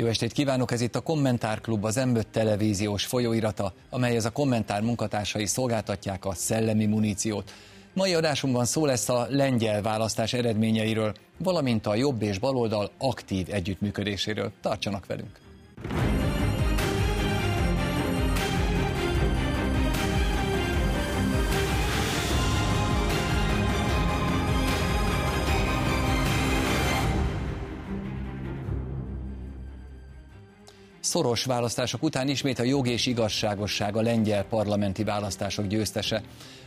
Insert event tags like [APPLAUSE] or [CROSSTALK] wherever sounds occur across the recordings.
Jó estét kívánok, ez itt a Kommentárklub, az m televíziós folyóirata, amelyhez a kommentár munkatársai szolgáltatják a szellemi muníciót. Mai adásunkban szó lesz a lengyel választás eredményeiről, valamint a jobb és baloldal aktív együttműködéséről. Tartsanak velünk! Szoros választások után ismét a jog és igazságosság a lengyel parlamenti választások győztese.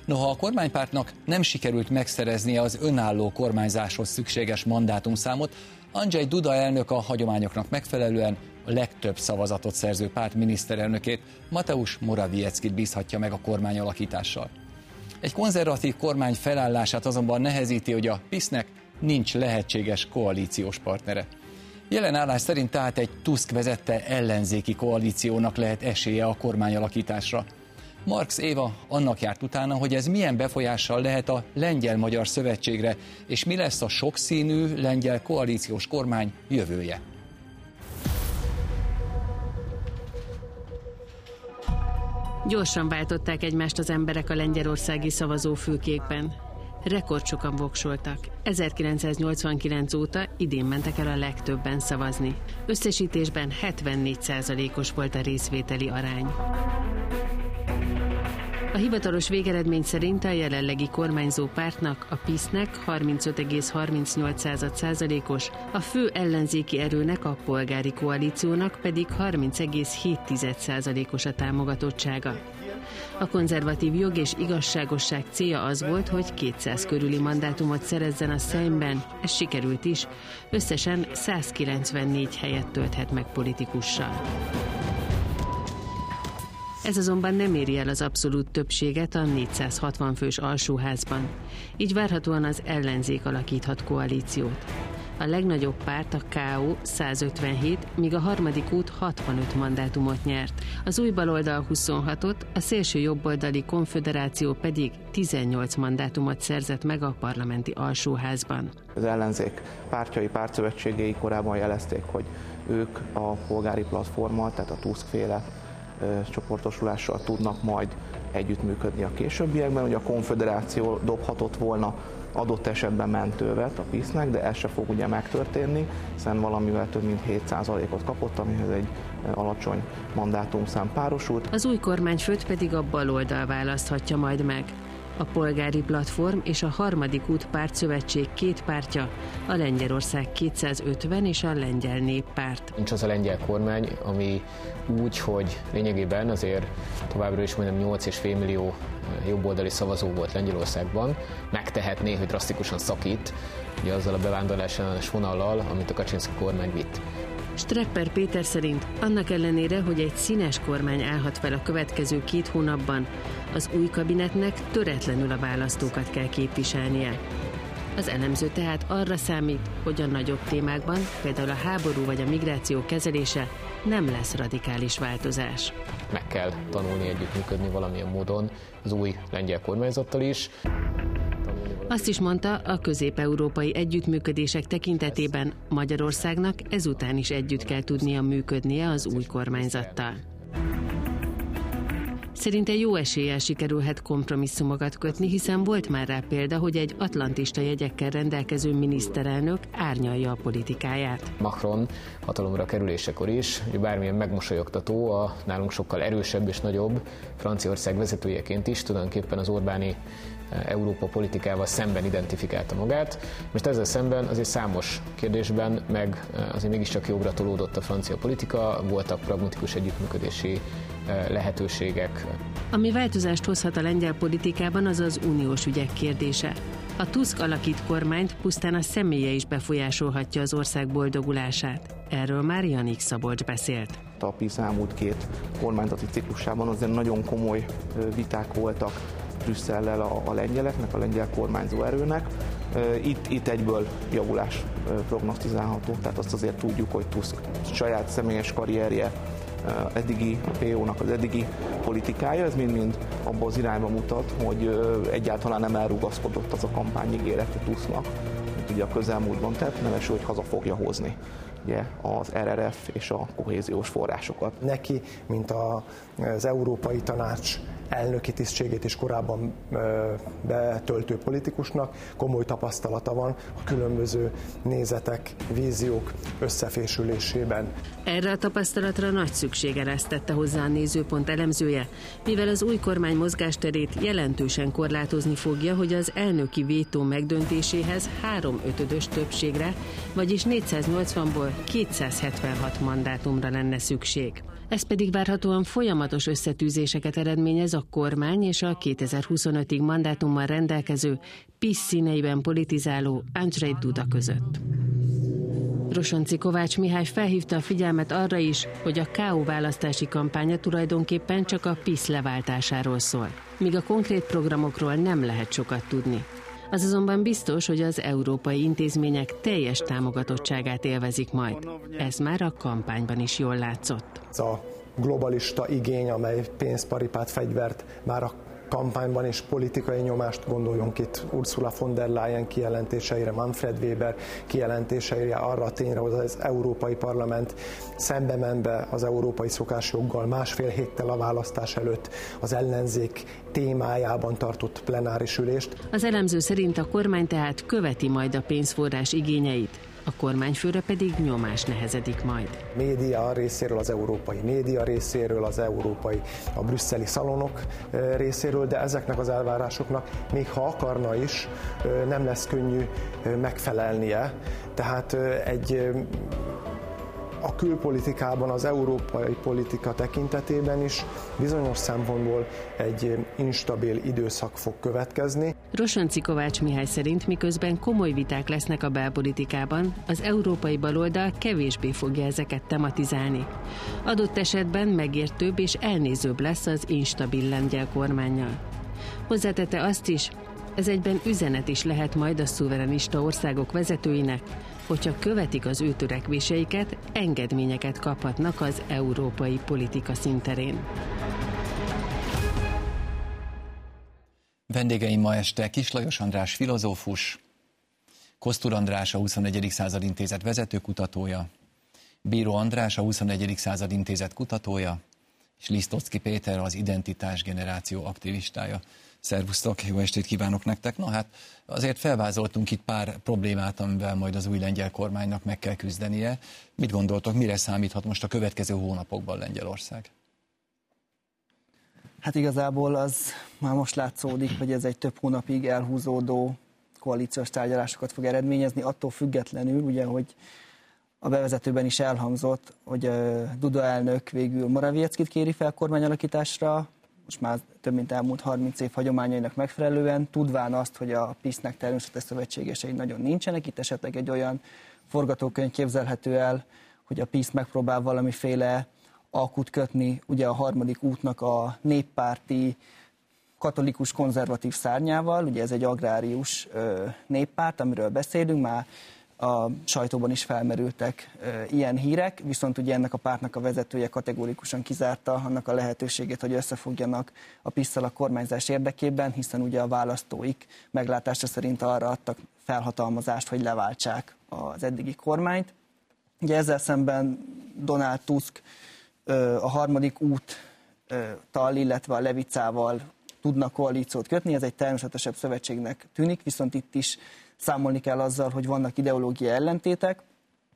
Noha a kormánypártnak nem sikerült megszereznie az önálló kormányzáshoz szükséges mandátumszámot, Andrzej Duda elnök a hagyományoknak megfelelően a legtöbb szavazatot szerző párt miniszterelnökét, Mateusz Moravieckit bízhatja meg a kormány alakítással. Egy konzervatív kormány felállását azonban nehezíti, hogy a PISZ-nek nincs lehetséges koalíciós partnere. Jelen állás szerint tehát egy Tusk vezette ellenzéki koalíciónak lehet esélye a kormányalakításra. Marx Éva annak járt utána, hogy ez milyen befolyással lehet a lengyel-magyar szövetségre, és mi lesz a sokszínű lengyel koalíciós kormány jövője. Gyorsan váltották egymást az emberek a lengyelországi szavazófülkékben. Rekordsokan voksoltak. 1989 óta idén mentek el a legtöbben szavazni. Összesítésben 74%-os volt a részvételi arány. A hivatalos végeredmény szerint a jelenlegi kormányzó pártnak, a PISZ-nek 35,38%-os, a fő ellenzéki erőnek, a polgári koalíciónak pedig 30,7%-os a támogatottsága. A konzervatív jog és igazságosság célja az volt, hogy 200 körüli mandátumot szerezzen a Szeimben, ez sikerült is, összesen 194 helyet tölthet meg politikussal. Ez azonban nem éri el az abszolút többséget a 460 fős alsóházban. Így várhatóan az ellenzék alakíthat koalíciót. A legnagyobb párt a KO 157, míg a harmadik út 65 mandátumot nyert. Az új baloldal 26-ot, a szélső jobboldali konföderáció pedig 18 mandátumot szerzett meg a parlamenti alsóházban. Az ellenzék pártjai, pártszövetségei korábban jelezték, hogy ők a polgári platformmal, tehát a Tusk féle csoportosulással tudnak majd együttműködni a későbbiekben. Ugye a konfederáció dobhatott volna adott esetben mentővet a PISZ-nek, de ez se fog ugye megtörténni, hiszen valamivel több mint 7%-ot kapott, amihez egy alacsony mandátumszám párosult. Az új kormányfőt pedig a baloldal választhatja majd meg a Polgári Platform és a Harmadik Út Pártszövetség két pártja, a Lengyelország 250 és a Lengyel Néppárt. Nincs az a lengyel kormány, ami úgy, hogy lényegében azért továbbra is majdnem 8,5 millió eh, jobboldali szavazó volt Lengyelországban, megtehetné, hogy drasztikusan szakít, ugye azzal a bevándorlás ellenes vonallal, amit a Kaczynszki kormány vitt. Strepper Péter szerint annak ellenére, hogy egy színes kormány állhat fel a következő két hónapban, az új kabinetnek töretlenül a választókat kell képviselnie. Az elemző tehát arra számít, hogy a nagyobb témákban, például a háború vagy a migráció kezelése nem lesz radikális változás. Meg kell tanulni együttműködni valamilyen módon az új lengyel kormányzattal is. Azt is mondta, a közép-európai együttműködések tekintetében Magyarországnak ezután is együtt kell tudnia működnie az új kormányzattal. Szerinte jó eséllyel sikerülhet kompromisszumokat kötni, hiszen volt már rá példa, hogy egy atlantista jegyekkel rendelkező miniszterelnök árnyalja a politikáját. Macron hatalomra kerülésekor is, bármilyen megmosolyogtató, a nálunk sokkal erősebb és nagyobb Franciaország vezetőjeként is tulajdonképpen az Orbáni Európa politikával szemben identifikálta magát. Most ezzel szemben azért számos kérdésben meg eh, azért mégiscsak jobbra tolódott a francia politika, voltak pragmatikus együttműködési eh, lehetőségek. Ami változást hozhat a lengyel politikában, az az uniós ügyek kérdése. A Tusk alakít kormányt pusztán a személye is befolyásolhatja az ország boldogulását. Erről már Janik Szabolcs beszélt. A PISZ elmúlt két kormányzati ciklusában azért nagyon komoly eh, viták voltak Brüsszellel a, a lengyeleknek, a lengyel kormányzó erőnek. Itt, itt egyből javulás prognosztizálható, tehát azt azért tudjuk, hogy Tusk saját személyes karrierje, eddigi a PO-nak az eddigi politikája, ez mind-mind abban az irányba mutat, hogy egyáltalán nem elrugaszkodott az a kampányigérete Tusknak, mint ugye a közelmúltban tett, nevesül, hogy haza fogja hozni ugye az RRF és a kohéziós forrásokat. Neki, mint a, az Európai Tanács elnöki tisztségét is korábban betöltő politikusnak komoly tapasztalata van a különböző nézetek, víziók összefésülésében. Erre a tapasztalatra nagy szükség eresztette hozzá a nézőpont elemzője, mivel az új kormány mozgásterét jelentősen korlátozni fogja, hogy az elnöki vétó megdöntéséhez három ötödös többségre, vagyis 480-ból 276 mandátumra lenne szükség. Ez pedig várhatóan folyamatos összetűzéseket eredményez a kormány és a 2025-ig mandátummal rendelkező PIS színeiben politizáló Andrzej Duda között. Rosonci Kovács Mihály felhívta a figyelmet arra is, hogy a KO választási kampánya tulajdonképpen csak a PIS leváltásáról szól, míg a konkrét programokról nem lehet sokat tudni. Az azonban biztos, hogy az európai intézmények teljes támogatottságát élvezik majd. Ez már a kampányban is jól látszott. A globalista igény, amely pénzparipát, fegyvert már a kampányban és politikai nyomást gondoljunk itt Ursula von der Leyen kijelentéseire, Manfred Weber kijelentéseire, arra a tényre, hogy az Európai Parlament szembe menve az európai szokásjoggal másfél héttel a választás előtt az ellenzék témájában tartott plenáris ülést. Az elemző szerint a kormány tehát követi majd a pénzforrás igényeit a kormányfőre pedig nyomás nehezedik majd. Média részéről, az európai média részéről, az európai, a brüsszeli szalonok részéről, de ezeknek az elvárásoknak még ha akarna is, nem lesz könnyű megfelelnie. Tehát egy a külpolitikában, az európai politika tekintetében is bizonyos szempontból egy instabil időszak fog következni. Rosanci Kovács Mihály szerint miközben komoly viták lesznek a belpolitikában, az európai baloldal kevésbé fogja ezeket tematizálni. Adott esetben megértőbb és elnézőbb lesz az instabil lengyel kormányjal. Hozzátette azt is, ez egyben üzenet is lehet majd a szuverenista országok vezetőinek, hogyha követik az ő törekvéseiket, engedményeket kaphatnak az európai politika szinterén. Vendégeim ma este Kislajos András filozófus, Kosztur András a 21. század intézet vezetőkutatója, Bíró András a 21. század intézet kutatója, és Lisztocki Péter az identitás generáció aktivistája. Szervusztok, jó estét kívánok nektek. Na hát azért felvázoltunk itt pár problémát, amivel majd az új lengyel kormánynak meg kell küzdenie. Mit gondoltok, mire számíthat most a következő hónapokban Lengyelország? Hát igazából az már most látszódik, hogy ez egy több hónapig elhúzódó koalíciós tárgyalásokat fog eredményezni, attól függetlenül, ugye, hogy a bevezetőben is elhangzott, hogy Duda elnök végül Moravieckit kéri fel kormányalakításra, most már több mint elmúlt 30 év hagyományainak megfelelően, tudván azt, hogy a PISZ-nek természetes szövetségesei nagyon nincsenek, itt esetleg egy olyan forgatókönyv képzelhető el, hogy a PISZ megpróbál valamiféle alkut kötni ugye a harmadik útnak a néppárti katolikus konzervatív szárnyával, ugye ez egy agrárius néppárt, amiről beszélünk, már a sajtóban is felmerültek ilyen hírek, viszont ugye ennek a pártnak a vezetője kategórikusan kizárta annak a lehetőségét, hogy összefogjanak a pisztal a kormányzás érdekében, hiszen ugye a választóik meglátása szerint arra adtak felhatalmazást, hogy leváltsák az eddigi kormányt. Ugye ezzel szemben Donald Tusk a harmadik úttal, illetve a Levicával tudnak koalíciót kötni, ez egy természetesebb szövetségnek tűnik, viszont itt is számolni kell azzal, hogy vannak ideológia ellentétek.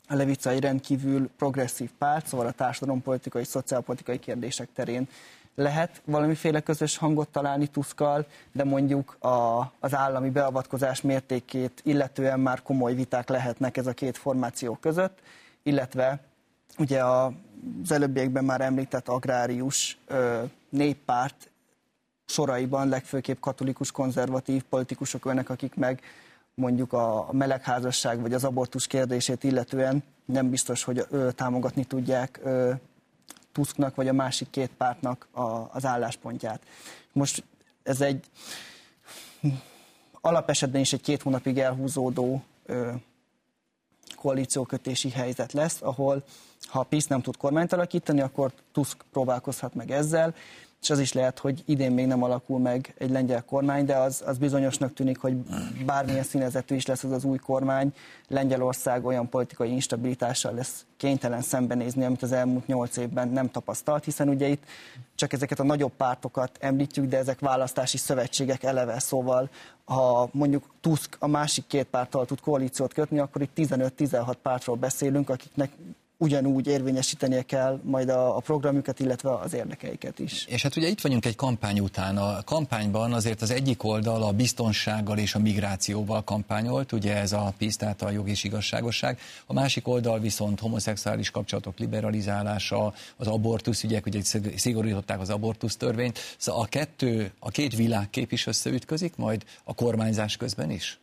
A Levica egy rendkívül progresszív párt, szóval a társadalompolitikai, szociálpolitikai kérdések terén lehet valamiféle közös hangot találni Tuszkal, de mondjuk a, az állami beavatkozás mértékét illetően már komoly viták lehetnek ez a két formáció között, illetve ugye az előbbiekben már említett agrárius ö, néppárt soraiban legfőképp katolikus konzervatív politikusok önnek, akik meg mondjuk a melegházasság vagy az abortus kérdését illetően nem biztos, hogy ő, támogatni tudják ő, Tusknak vagy a másik két pártnak a, az álláspontját. Most ez egy alapesetben is egy két hónapig elhúzódó ö, koalíciókötési helyzet lesz, ahol ha a PISZ nem tud kormányt alakítani, akkor Tusk próbálkozhat meg ezzel, és az is lehet, hogy idén még nem alakul meg egy lengyel kormány, de az, az bizonyosnak tűnik, hogy bármilyen színezetű is lesz az az új kormány, Lengyelország olyan politikai instabilitással lesz kénytelen szembenézni, amit az elmúlt nyolc évben nem tapasztalt, hiszen ugye itt csak ezeket a nagyobb pártokat említjük, de ezek választási szövetségek eleve, szóval ha mondjuk Tusk a másik két párttal tud koalíciót kötni, akkor itt 15-16 pártról beszélünk, akiknek ugyanúgy érvényesítenie kell majd a, a programjukat, illetve az érdekeiket is. És hát ugye itt vagyunk egy kampány után. A kampányban azért az egyik oldal a biztonsággal és a migrációval kampányolt, ugye ez a PISZ, tehát a jog és igazságosság. A másik oldal viszont homoszexuális kapcsolatok liberalizálása, az abortusz ügyek, ugye szigorították az abortusz törvényt. Szóval a kettő, a két világkép is összeütközik majd a kormányzás közben is?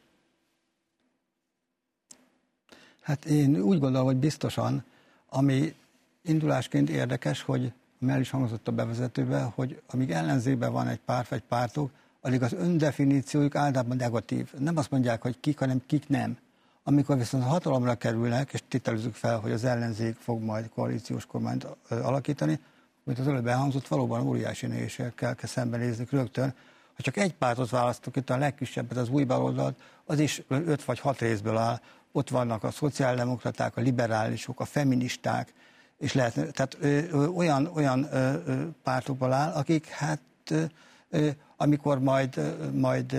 Hát én úgy gondolom, hogy biztosan, ami indulásként érdekes, hogy el is hangzott a bevezetőben, hogy amíg ellenzében van egy párt vagy pártok, addig az öndefiníciójuk általában negatív. Nem azt mondják, hogy kik, hanem kik nem. Amikor viszont hatalomra kerülnek, és tételezzük fel, hogy az ellenzék fog majd koalíciós kormányt alakítani, mint az előbb elhangzott, valóban óriási nehézségekkel kell szembenézni rögtön. Ha csak egy pártot választok, itt a legkisebbet, az új baloldalt, az is öt vagy hat részből áll, ott vannak a szociáldemokraták, a liberálisok, a feministák, és lehet, tehát ö, olyan, olyan ö, ö, pártokból áll, akik hát ö, ö, amikor majd, majd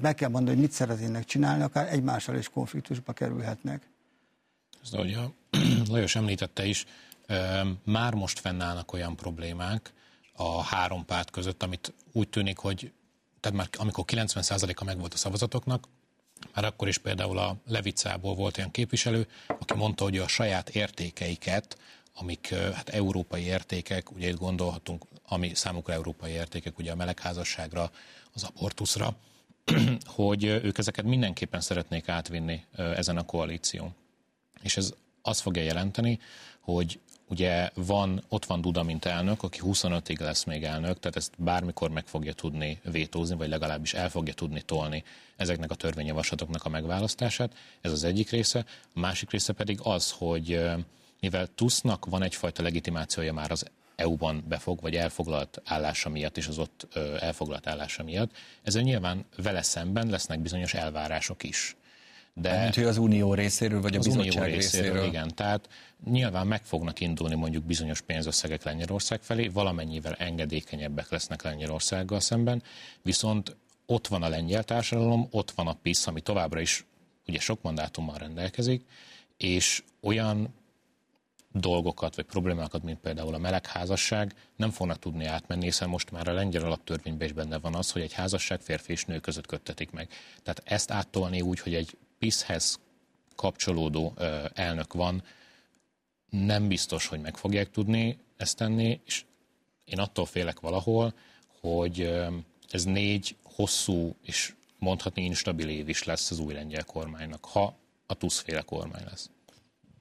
meg kell mondani, hogy mit szeretnének csinálni, akár egymással is konfliktusba kerülhetnek. Ez, ahogy a [CLEARS THROAT] Lajos említette is, már most fennállnak olyan problémák a három párt között, amit úgy tűnik, hogy tehát már amikor 90%-a megvolt a szavazatoknak, már akkor is például a Levicából volt olyan képviselő, aki mondta, hogy a saját értékeiket, amik hát európai értékek, ugye itt gondolhatunk, ami számukra európai értékek, ugye a melegházasságra, az abortuszra, [CLEARS THROAT] hogy ők ezeket mindenképpen szeretnék átvinni ezen a koalíción. És ez azt fogja jelenteni, hogy Ugye van, ott van Duda, mint elnök, aki 25-ig lesz még elnök, tehát ezt bármikor meg fogja tudni vétózni, vagy legalábbis el fogja tudni tolni ezeknek a törvényjavaslatoknak a megválasztását. Ez az egyik része. A másik része pedig az, hogy mivel Tusznak van egyfajta legitimációja már az EU-ban befog, vagy elfoglalt állása miatt, és az ott elfoglalt állása miatt, ezzel nyilván vele szemben lesznek bizonyos elvárások is. De Mint hogy az unió részéről, vagy a az bizottság unió részéről, részéről. Igen, tehát nyilván meg fognak indulni mondjuk bizonyos pénzösszegek Lengyelország felé, valamennyivel engedékenyebbek lesznek Lengyelországgal szemben, viszont ott van a lengyel társadalom, ott van a PISZ, ami továbbra is ugye sok mandátummal rendelkezik, és olyan dolgokat vagy problémákat, mint például a melegházasság, nem fognak tudni átmenni, hiszen most már a lengyel alaptörvényben is benne van az, hogy egy házasság férfi és nő között köttetik meg. Tehát ezt áttolni úgy, hogy egy PISZ-hez kapcsolódó elnök van, nem biztos, hogy meg fogják tudni ezt tenni, és én attól félek valahol, hogy ez négy hosszú és mondhatni instabil év is lesz az új lengyel kormánynak, ha a tuszféle kormány lesz.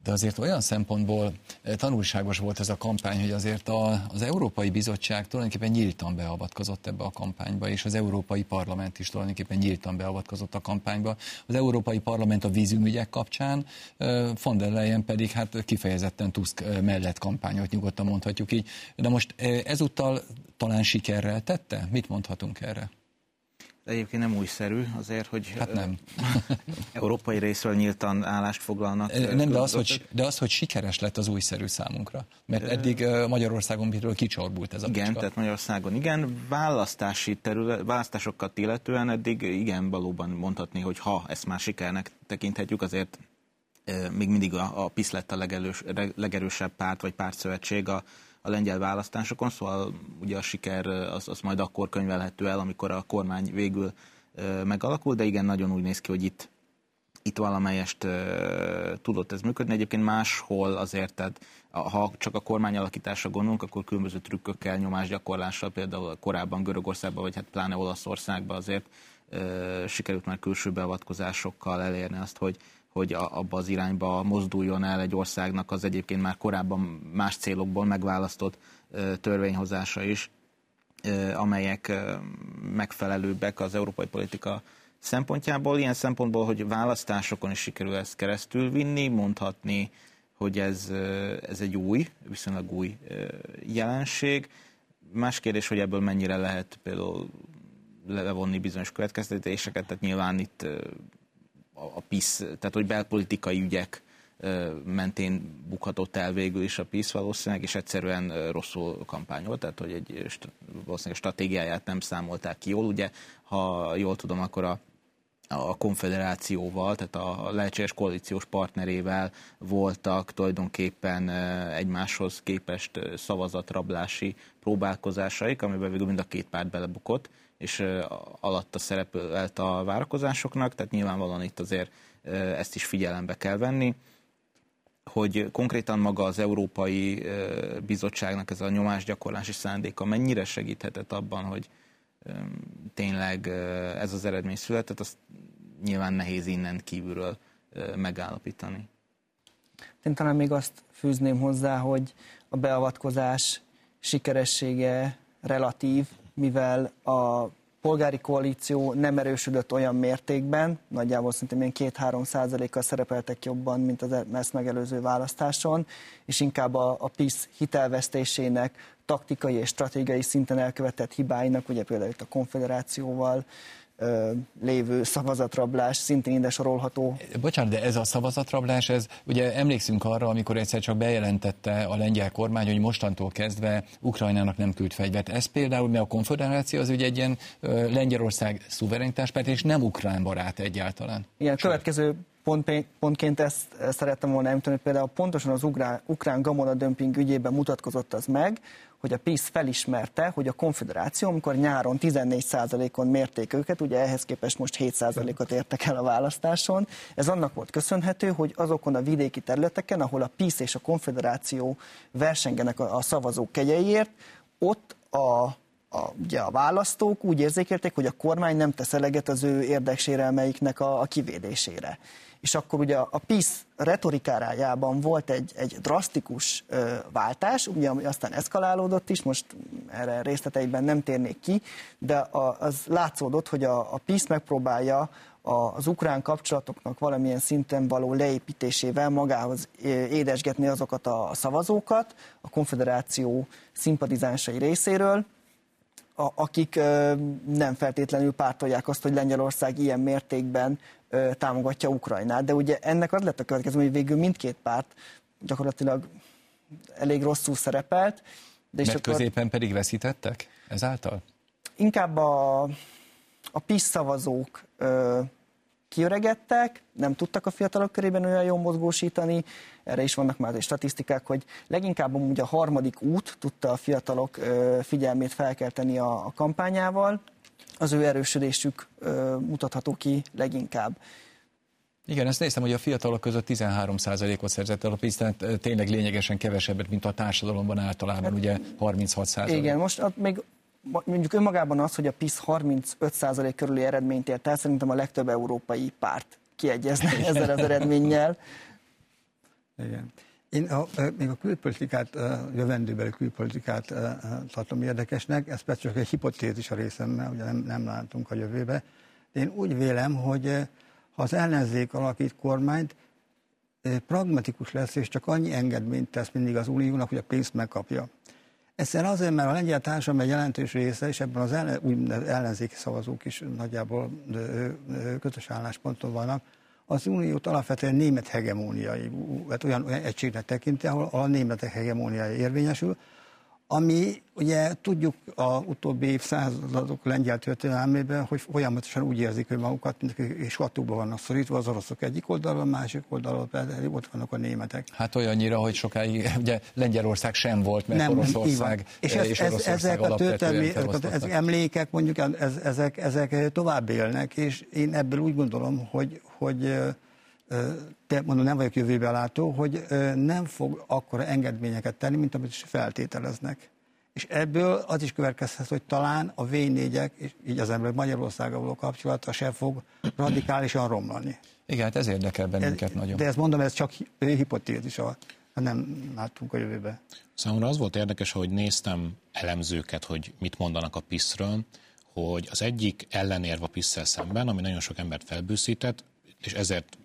De azért olyan szempontból eh, tanulságos volt ez a kampány, hogy azért a, az Európai Bizottság tulajdonképpen nyíltan beavatkozott ebbe a kampányba, és az Európai Parlament is tulajdonképpen nyíltan beavatkozott a kampányba. Az Európai Parlament a vízümügyek kapcsán, eh, von der Leyen pedig hát kifejezetten Tusk eh, mellett kampányot nyugodtan mondhatjuk így. De most ezúttal talán sikerrel tette? Mit mondhatunk erre? De egyébként nem újszerű azért, hogy hát nem. [LAUGHS] európai részről nyíltan állást foglalnak. Nem, de az, hogy, de az, hogy sikeres lett az újszerű számunkra. Mert eddig Magyarországon mitől kicsorbult ez a Igen, tehát Magyarországon igen. Választási terület, választásokat illetően eddig igen, valóban mondhatni, hogy ha ezt már sikernek tekinthetjük, azért még mindig a, a PISZ lett a legelős, legerősebb párt vagy pártszövetség a a lengyel választásokon, szóval ugye a siker az, az majd akkor könyvelhető el, amikor a kormány végül megalakul, de igen, nagyon úgy néz ki, hogy itt itt valamelyest tudott ez működni. Egyébként máshol azért, tehát ha csak a kormány alakításra gondolunk, akkor különböző trükkökkel, nyomásgyakorlással, például korábban Görögországban, vagy hát pláne Olaszországban azért sikerült már külső beavatkozásokkal elérni azt, hogy hogy abba az irányba mozduljon el egy országnak az egyébként már korábban más célokból megválasztott törvényhozása is, amelyek megfelelőbbek az európai politika szempontjából. Ilyen szempontból, hogy választásokon is sikerül ezt keresztül vinni, mondhatni, hogy ez, ez egy új, viszonylag új jelenség. Más kérdés, hogy ebből mennyire lehet például levonni bizonyos következtetéseket, tehát nyilván itt a PISZ, tehát hogy belpolitikai ügyek mentén bukhatott el végül is a PISZ valószínűleg, és egyszerűen rosszul kampányolt, tehát hogy egy valószínűleg stratégiáját nem számolták ki jól. Ugye, ha jól tudom, akkor a a konfederációval, tehát a lehetséges koalíciós partnerével voltak tulajdonképpen egymáshoz képest szavazatrablási próbálkozásaik, amiben végül mind a két párt belebukott, és alatta szerepelt a várakozásoknak, tehát nyilvánvalóan itt azért ezt is figyelembe kell venni hogy konkrétan maga az Európai Bizottságnak ez a nyomásgyakorlási szándéka mennyire segíthetett abban, hogy tényleg ez az eredmény született, azt nyilván nehéz innen kívülről megállapítani. Én talán még azt fűzném hozzá, hogy a beavatkozás sikeressége relatív, mivel a polgári koalíció nem erősödött olyan mértékben, nagyjából szerintem ilyen 2-3 százalékkal szerepeltek jobban, mint az ezt megelőző választáson, és inkább a, a PISZ hitelvesztésének taktikai és stratégiai szinten elkövetett hibáinak, ugye például itt a konfederációval, lévő szavazatrablás szintén ide sorolható. Bocsánat, de ez a szavazatrablás, ez ugye emlékszünk arra, amikor egyszer csak bejelentette a lengyel kormány, hogy mostantól kezdve Ukrajnának nem küld fegyvert. Ez például, mert a konfederáció az ugye egy ilyen Lengyelország szuverenitáspárt, és nem ukrán barát egyáltalán. Igen, Sőt. következő pont, pontként ezt szerettem volna említeni, hogy például pontosan az ukrán, ukrán gamona dömping ügyében mutatkozott az meg, hogy a PISZ felismerte, hogy a konfederáció, amikor nyáron 14%-on mérték őket, ugye ehhez képest most 7%-ot értek el a választáson, ez annak volt köszönhető, hogy azokon a vidéki területeken, ahol a PISZ és a konfederáció versengenek a, szavazók kegyeiért, ott a a, ugye a választók úgy érzékelték, hogy a kormány nem tesz eleget az ő érdeksérelmeiknek a, a kivédésére és akkor ugye a PISZ retorikárájában volt egy, egy drasztikus ö, váltás, ugye, ami aztán eszkalálódott is, most erre részleteiben nem térnék ki, de a, az látszódott, hogy a, a PISZ megpróbálja az ukrán kapcsolatoknak valamilyen szinten való leépítésével magához édesgetni azokat a szavazókat a konfederáció szimpatizánsai részéről, a, akik nem feltétlenül pártolják azt, hogy Lengyelország ilyen mértékben támogatja Ukrajnát. De ugye ennek az lett a következő, hogy végül mindkét párt gyakorlatilag elég rosszul szerepelt. De Mert akkor középen pedig veszítettek ezáltal? Inkább a, a PIS szavazók ö, kiöregettek, nem tudtak a fiatalok körében olyan jól mozgósítani, erre is vannak már statisztikák, hogy leginkább amúgy a harmadik út tudta a fiatalok figyelmét felkelteni a, a kampányával, az ő erősödésük mutatható ki leginkább. Igen, ezt néztem, hogy a fiatalok között 13%-ot szerzett el a PISZ, tehát tényleg lényegesen kevesebbet, mint a társadalomban általában, hát, ugye 36%. Igen, most még mondjuk önmagában az, hogy a PISZ 35% körüli eredményt ért el, szerintem a legtöbb európai párt kiegyezne ezzel az eredménnyel. Igen. Én a, még a külpolitikát, jövendőbeli külpolitikát tartom érdekesnek, ez persze csak egy hipotézis a részemmel, ugye nem, nem látunk a jövőbe. De én úgy vélem, hogy ha az ellenzék alakít kormányt, pragmatikus lesz, és csak annyi engedményt tesz mindig az uniónak, hogy a pénzt megkapja. Ezzel azért, mert a lengyel társadalom egy jelentős része, és ebben az ellen, ellenzéki szavazók is nagyjából közös állásponton vannak, az uniót alapvetően német hegemóniai, hát olyan, olyan egységnek tekinti, ahol a németek hegemóniai érvényesül, ami ugye tudjuk a utóbbi évszázadok lengyel történelmében, hogy folyamatosan úgy érzik, hogy magukat, és hatóban vannak szorítva az oroszok egyik oldalon, a másik oldalon pedig ott vannak a németek. Hát olyannyira, hogy sokáig ugye Lengyelország sem volt, mert nem, Oroszország és, ez, és Oroszország ez, ezek a történelmi ezek emlékek, mondjuk ez, ezek, ezek tovább élnek, és én ebből úgy gondolom, hogy, hogy mondom, nem vagyok jövőbe látó, hogy nem fog akkora engedményeket tenni, mint amit is feltételeznek. És ebből az is következhet, hogy talán a V4-ek, és így az ember Magyarországgal való kapcsolata se fog radikálisan romlani. Igen, hát ez érdekel bennünket ez, nagyon. De ezt mondom, ez csak hipotézis, nem látunk a jövőbe. Számomra az volt érdekes, hogy néztem elemzőket, hogy mit mondanak a PISZ-ről, hogy az egyik ellenérv a PISZ szemben, ami nagyon sok embert felbőszített, és ezért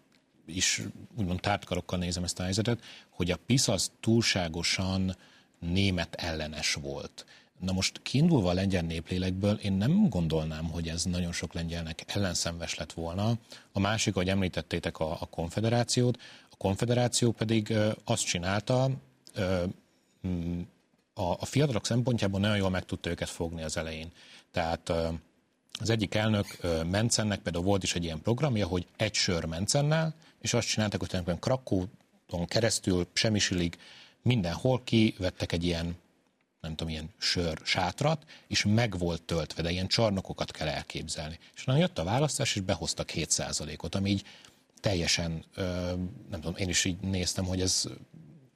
is úgymond tártkarokkal nézem ezt a helyzetet, hogy a PISZ az túlságosan német ellenes volt. Na most kiindulva a lengyel néplélekből én nem gondolnám, hogy ez nagyon sok lengyelnek ellenszenves lett volna. A másik, hogy említettétek a, a konfederációt, a konfederáció pedig ö, azt csinálta, ö, mm, a, a fiatalok szempontjából nagyon jól meg tudta őket fogni az elején. Tehát ö, az egyik elnök Mencennek például volt is egy ilyen programja, hogy egy sör Mencennel, és azt csináltak, hogy tulajdonképpen Krakóton keresztül, Semisilig mindenhol kivettek egy ilyen nem tudom, ilyen sör sátrat, és meg volt töltve, de ilyen csarnokokat kell elképzelni. És onnan jött a választás, és behoztak 7%-ot, ami így teljesen, nem tudom, én is így néztem, hogy ez,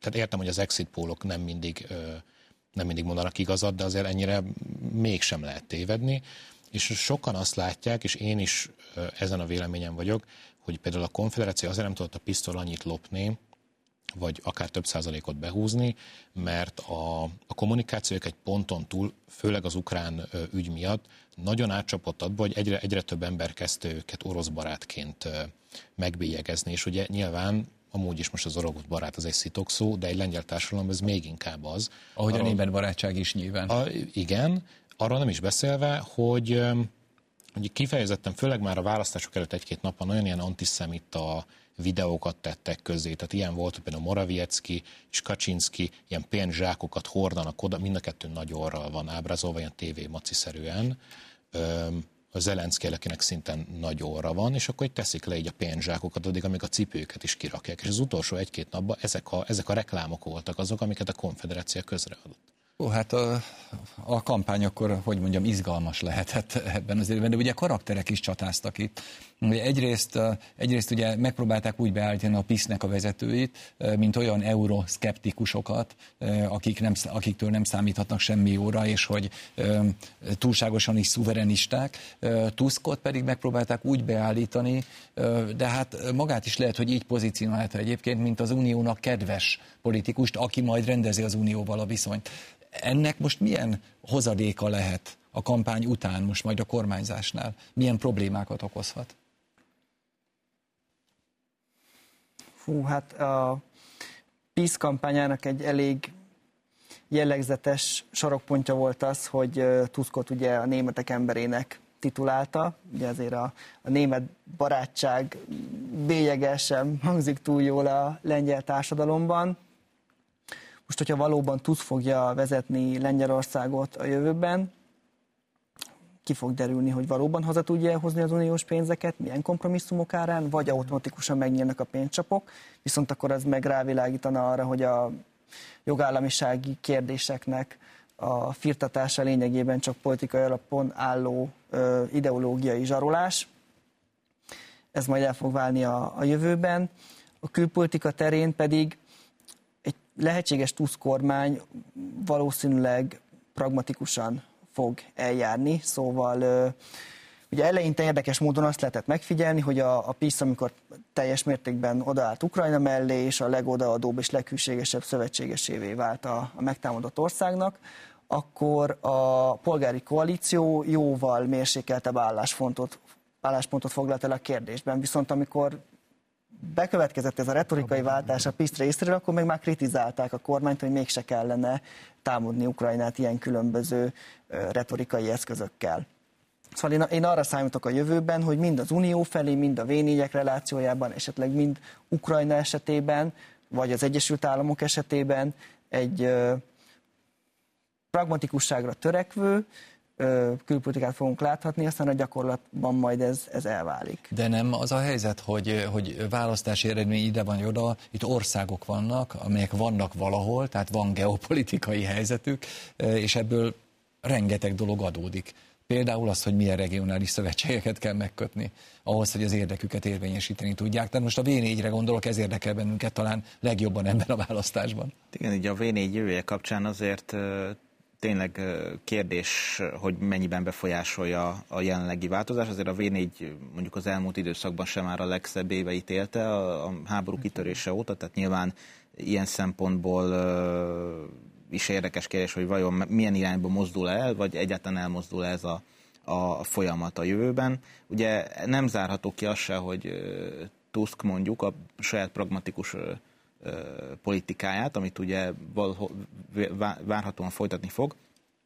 tehát értem, hogy az exit pólok nem mindig, nem mindig mondanak igazat, de azért ennyire mégsem lehet tévedni. És sokan azt látják, és én is ezen a véleményen vagyok, hogy például a konfederáció azért nem tudott a pisztol annyit lopni, vagy akár több százalékot behúzni, mert a, a kommunikációk egy ponton túl, főleg az ukrán ügy miatt, nagyon átcsapott abba, hogy egyre, egyre több ember kezdte őket orosz barátként megbélyegezni, és ugye nyilván amúgy is most az orosz barát az egy szó, de egy lengyel társadalom ez még inkább az. Ahogy arra, a német barátság is nyilván. A, igen, arról nem is beszélve, hogy, hogy kifejezetten, főleg már a választások előtt egy-két napon olyan ilyen antiszemita videókat tettek közé. Tehát ilyen volt, például Moraviecki és Kaczynski ilyen pénzsákokat hordanak oda, mind a kettő nagy orral van ábrázolva, ilyen tévé maciszerűen. A Zelenszky akinek szinten nagy óra van, és akkor itt teszik le így a pénzsákokat, addig, amíg a cipőket is kirakják. És az utolsó egy-két napban ezek a, ezek a reklámok voltak azok, amiket a konfederácia közreadott. Ó, hát a, a kampány akkor, hogy mondjam, izgalmas lehetett ebben az évben, de ugye karakterek is csatáztak itt. Egyrészt, egyrészt ugye megpróbálták úgy beállítani a PISZ-nek a vezetőit, mint olyan euroszkeptikusokat, akik nem, akiktől nem számíthatnak semmi óra, és hogy túlságosan is szuverenisták. Tuskot pedig megpróbálták úgy beállítani, de hát magát is lehet, hogy így pozícionálta egyébként, mint az uniónak kedves politikust, aki majd rendezi az unióval a viszonyt. Ennek most milyen hozadéka lehet a kampány után, most majd a kormányzásnál? Milyen problémákat okozhat? Hú, hát a PISZ kampányának egy elég jellegzetes sarokpontja volt az, hogy Tuskot ugye a németek emberének titulálta, ugye azért a, a német barátság bélyege sem hangzik túl jól a lengyel társadalomban. Most, hogyha valóban Tusk fogja vezetni Lengyelországot a jövőben, ki fog derülni, hogy valóban haza tudja hozni az uniós pénzeket, milyen kompromisszumok árán, vagy automatikusan megnyílnak a pénzcsapok, viszont akkor az meg rávilágítana arra, hogy a jogállamisági kérdéseknek a firtatása lényegében csak politikai alapon álló ö, ideológiai zsarolás. Ez majd el fog válni a, a jövőben. A külpolitika terén pedig egy lehetséges TUSZ kormány valószínűleg pragmatikusan fog eljárni, szóval ugye eleinte érdekes módon azt lehetett megfigyelni, hogy a, a PISZ, amikor teljes mértékben odaállt Ukrajna mellé, és a legodaadóbb és leghűségesebb szövetségesévé vált a, a megtámadott országnak, akkor a polgári koalíció jóval mérsékeltebb álláspontot, álláspontot foglalt el a kérdésben. Viszont amikor bekövetkezett ez a retorikai váltás a PISZ részéről, akkor még már kritizálták a kormányt, hogy mégse kellene támadni Ukrajnát ilyen különböző retorikai eszközökkel. Szóval én, én arra számítok a jövőben, hogy mind az Unió felé, mind a v relációjában, esetleg mind Ukrajna esetében, vagy az Egyesült Államok esetében egy ö, pragmatikusságra törekvő, külpolitikát fogunk láthatni, aztán a gyakorlatban majd ez, ez elválik. De nem az a helyzet, hogy, hogy választási eredmény ide van oda, itt országok vannak, amelyek vannak valahol, tehát van geopolitikai helyzetük, és ebből rengeteg dolog adódik. Például az, hogy milyen regionális szövetségeket kell megkötni ahhoz, hogy az érdeküket érvényesíteni tudják. Tehát most a V4-re gondolok, ez érdekel bennünket talán legjobban ebben a választásban. Igen, így a V4 jövője kapcsán azért tényleg kérdés, hogy mennyiben befolyásolja a jelenlegi változás. Azért a V4 mondjuk az elmúlt időszakban sem már a legszebb éveit élte a, a háború kitörése óta, tehát nyilván ilyen szempontból is érdekes kérdés, hogy vajon milyen irányba mozdul el, vagy egyáltalán elmozdul ez a, a folyamat a jövőben. Ugye nem zárható ki az se, hogy Tusk mondjuk a saját pragmatikus politikáját, amit ugye várhatóan folytatni fog,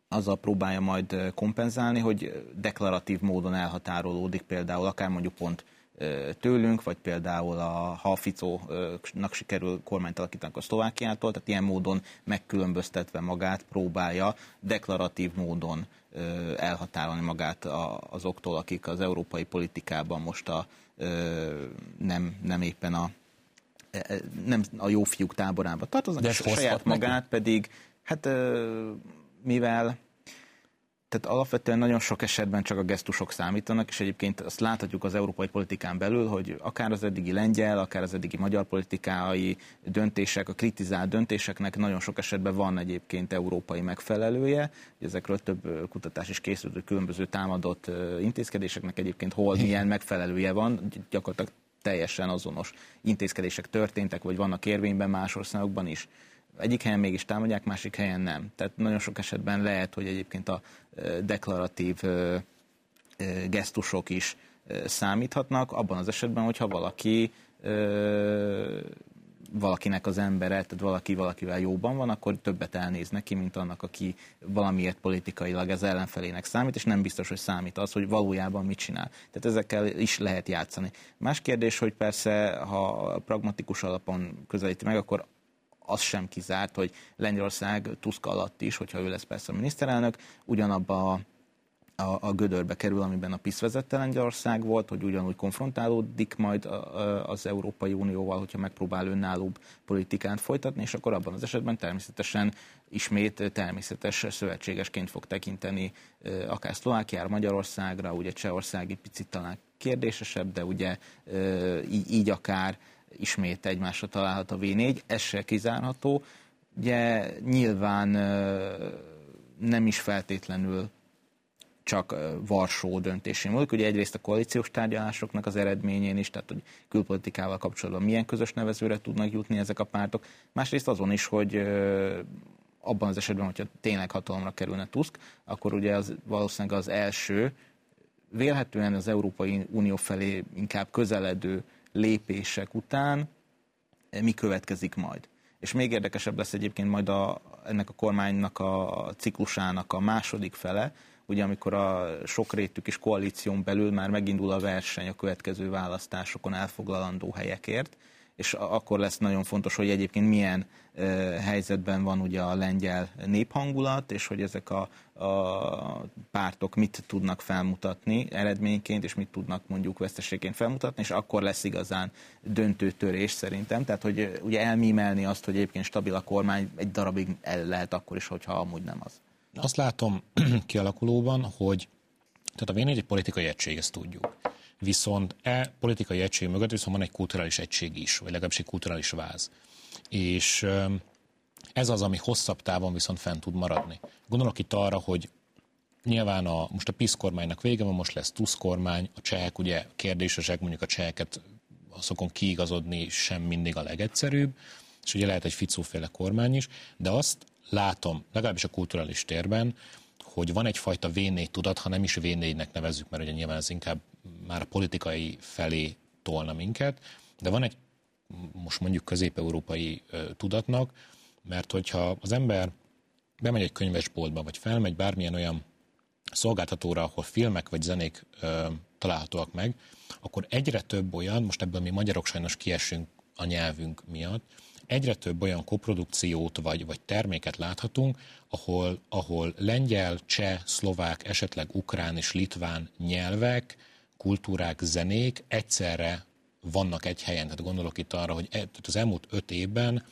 azzal próbálja majd kompenzálni, hogy deklaratív módon elhatárolódik például akár mondjuk pont tőlünk, vagy például a, ha a Ficónak sikerül kormányt alakítani a Szlovákiától, tehát ilyen módon megkülönböztetve magát próbálja deklaratív módon elhatárolni magát azoktól, akik az európai politikában most a, nem, nem éppen a nem a jó fiúk táborába tartoznak, De saját magát neki? pedig, hát mivel tehát alapvetően nagyon sok esetben csak a gesztusok számítanak, és egyébként azt láthatjuk az európai politikán belül, hogy akár az eddigi lengyel, akár az eddigi magyar politikai döntések, a kritizált döntéseknek nagyon sok esetben van egyébként európai megfelelője. Ezekről több kutatás is készült, hogy különböző támadott intézkedéseknek egyébként hol milyen megfelelője van, gyakorlatilag teljesen azonos intézkedések történtek, vagy vannak érvényben más országokban is egyik helyen mégis támadják, másik helyen nem. Tehát nagyon sok esetben lehet, hogy egyébként a deklaratív gesztusok is számíthatnak, abban az esetben, hogyha valaki valakinek az embere, tehát valaki valakivel jóban van, akkor többet elnéz neki, mint annak, aki valamiért politikailag ez ellenfelének számít, és nem biztos, hogy számít az, hogy valójában mit csinál. Tehát ezekkel is lehet játszani. Más kérdés, hogy persze, ha pragmatikus alapon közelíti meg, akkor az sem kizárt, hogy Lengyelország Tusk alatt is, hogyha ő lesz persze a miniszterelnök, ugyanabba a a, a gödörbe kerül, amiben a PISZ vezette Lengyelország volt, hogy ugyanúgy konfrontálódik majd az Európai Unióval, hogyha megpróbál önállóbb politikát folytatni, és akkor abban az esetben természetesen ismét természetes szövetségesként fog tekinteni akár Szlovákiára, Magyarországra, ugye Csehország egy picit talán kérdésesebb, de ugye így, így akár ismét egymásra találhat a V4, ez se kizárható. Ugye nyilván nem is feltétlenül csak Varsó döntésén múlik. Ugye egyrészt a koalíciós tárgyalásoknak az eredményén is, tehát hogy külpolitikával kapcsolatban milyen közös nevezőre tudnak jutni ezek a pártok. Másrészt azon is, hogy abban az esetben, hogyha tényleg hatalomra kerülne Tusk, akkor ugye az valószínűleg az első, vélhetően az Európai Unió felé inkább közeledő lépések után mi következik majd. És még érdekesebb lesz egyébként majd a, ennek a kormánynak a ciklusának a második fele, ugye amikor a sokrétű kis koalíción belül már megindul a verseny a következő választásokon elfoglalandó helyekért, és akkor lesz nagyon fontos, hogy egyébként milyen helyzetben van ugye a lengyel néphangulat, és hogy ezek a, a pártok mit tudnak felmutatni eredményként, és mit tudnak mondjuk veszteségként felmutatni, és akkor lesz igazán döntő törés szerintem. Tehát, hogy ugye elmímelni azt, hogy egyébként stabil a kormány, egy darabig el lehet akkor is, hogyha amúgy nem az. Azt látom [CLEARS THROAT] kialakulóban, hogy tehát a v egy politikai egység, ezt tudjuk. Viszont e politikai egység mögött viszont van egy kulturális egység is, vagy legalábbis egy kulturális váz. És ez az, ami hosszabb távon viszont fent tud maradni. Gondolok itt arra, hogy nyilván a, most a PISZ kormánynak vége van, most lesz TUSZ kormány, a csehek ugye kérdésesek, mondjuk a cseheket szokon kiigazodni sem mindig a legegyszerűbb, és ugye lehet egy ficóféle kormány is, de azt látom, legalábbis a kulturális térben, hogy van egyfajta V4 tudat, ha nem is V4-nek nevezzük, mert ugye nyilván ez inkább már a politikai felé tolna minket, de van egy most mondjuk közép-európai tudatnak, mert hogyha az ember bemegy egy könyvesboltba, vagy felmegy bármilyen olyan szolgáltatóra, ahol filmek vagy zenék ö, találhatóak meg, akkor egyre több olyan, most ebből mi magyarok sajnos kiesünk a nyelvünk miatt, egyre több olyan koprodukciót vagy, vagy terméket láthatunk, ahol, ahol lengyel, cseh, szlovák, esetleg ukrán és litván nyelvek, kultúrák, zenék egyszerre vannak egy helyen. Tehát gondolok itt arra, hogy e, az elmúlt öt évben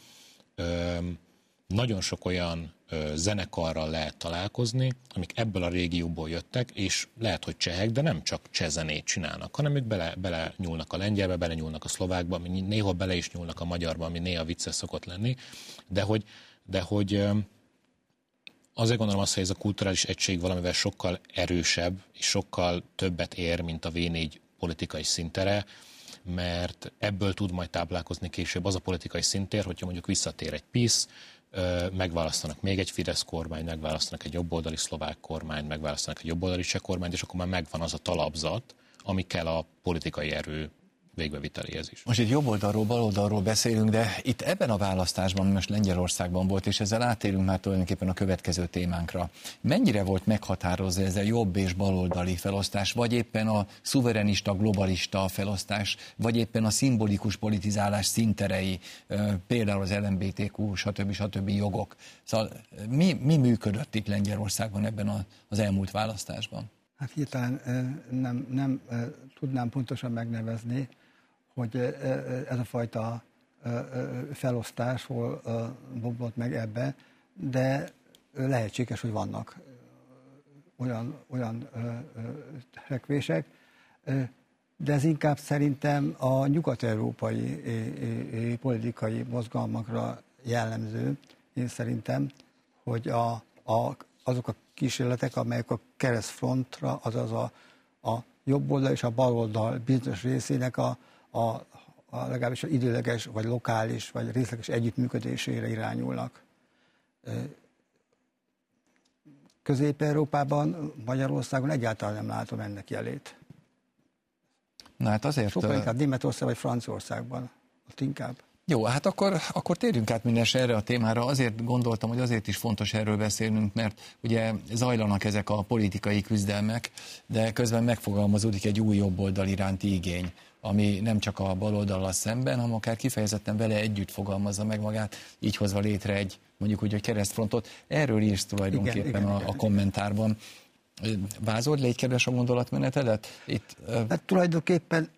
nagyon sok olyan zenekarral lehet találkozni, amik ebből a régióból jöttek, és lehet, hogy csehek, de nem csak cseh zenét csinálnak, hanem ők bele, bele nyúlnak a lengyelbe, bele nyúlnak a szlovákba, néha bele is nyúlnak a magyarba, ami néha vicces szokott lenni, de hogy, de hogy azért gondolom azt, hogy ez a kulturális egység valamivel sokkal erősebb, és sokkal többet ér, mint a V4 politikai szintere, mert ebből tud majd táplálkozni később az a politikai szintér, hogyha mondjuk visszatér egy PISZ, megválasztanak még egy Fidesz kormány, megválasztanak egy jobboldali szlovák kormány, megválasztanak egy jobboldali cseh kormányt, és akkor már megvan az a talapzat, ami kell a politikai erő végbeviteléhez is. Most itt jobb oldalról, bal oldalról beszélünk, de itt ebben a választásban, most Lengyelországban volt, és ezzel átérünk már tulajdonképpen a következő témánkra. Mennyire volt meghatározva ez a jobb és baloldali felosztás, vagy éppen a szuverenista, globalista felosztás, vagy éppen a szimbolikus politizálás szinterei, például az LMBTQ, stb. stb. jogok. Szóval mi, mi működött itt Lengyelországban ebben az elmúlt választásban? Hát hirtelen nem, nem tudnám pontosan megnevezni, hogy ez a fajta felosztás hol bobbott meg ebbe, de lehetséges, hogy vannak olyan, olyan törekvések, de ez inkább szerintem a nyugat-európai politikai mozgalmakra jellemző. Én szerintem, hogy a, a, azok a kísérletek, amelyek a keresztfrontra, azaz a, a jobb oldal és a bal oldal bizonyos részének a, a, a legalábbis időleges, vagy lokális, vagy részleges együttműködésére irányulnak. Közép-Európában, Magyarországon egyáltalán nem látom ennek jelét. Na hát azért... Sokkal inkább Németország vagy Franciaországban. Ott inkább. Jó, hát akkor, akkor térjünk át minden erre a témára. Azért gondoltam, hogy azért is fontos erről beszélnünk, mert ugye zajlanak ezek a politikai küzdelmek, de közben megfogalmazódik egy új jobboldal iránti igény, ami nem csak a baloldallal szemben, hanem akár kifejezetten vele együtt fogalmazza meg magát, így hozva létre egy mondjuk úgy, hogy keresztfrontot. Erről írsz tulajdonképpen igen, igen, a, igen. a kommentárban. Vázol, légy kedves a gondolatmenetedet? Itt, hát tulajdonképpen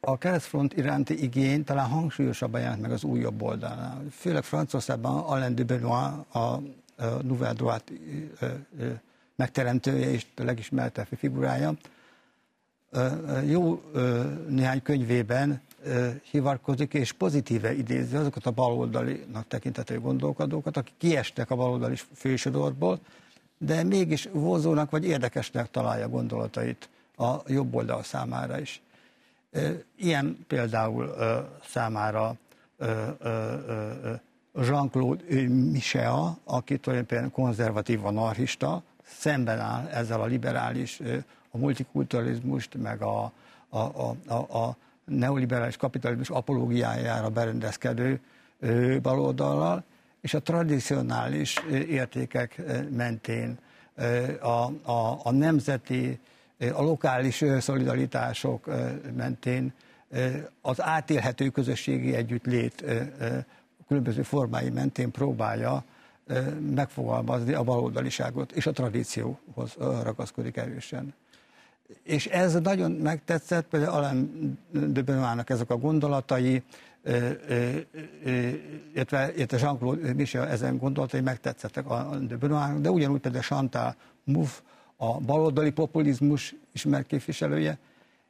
a keresztfront iránti igény talán hangsúlyosabban jelent meg az új jobb oldalnál. Főleg Franciaországban Alain de Benoit, a Nouvelle Droite megteremtője és a legismertebb figurája, jó néhány könyvében hivatkozik és pozitíve idézi azokat a baloldalinak tekintető gondolkodókat, akik kiestek a baloldali fősodorból, de mégis vonzónak vagy érdekesnek találja gondolatait a jobb oldal számára is. Ilyen például számára Jean-Claude Michel, aki tulajdonképpen konzervatív anarchista, szemben áll ezzel a liberális, a multikulturalizmust, meg a, a, a, a, a neoliberális kapitalizmus apológiájára berendezkedő baloldallal, és a tradicionális értékek mentén a, a, a nemzeti a lokális szolidaritások mentén az átélhető közösségi együttlét különböző formái mentén próbálja megfogalmazni a baloldaliságot, és a tradícióhoz ragaszkodik erősen. És ez nagyon megtetszett, például Alain de Benoit ezek a gondolatai, illetve, Jean-Claude Michel ezen gondolatai megtetszettek a de Benoit, de ugyanúgy például Chantal Mouffe, a baloldali populizmus ismert képviselője,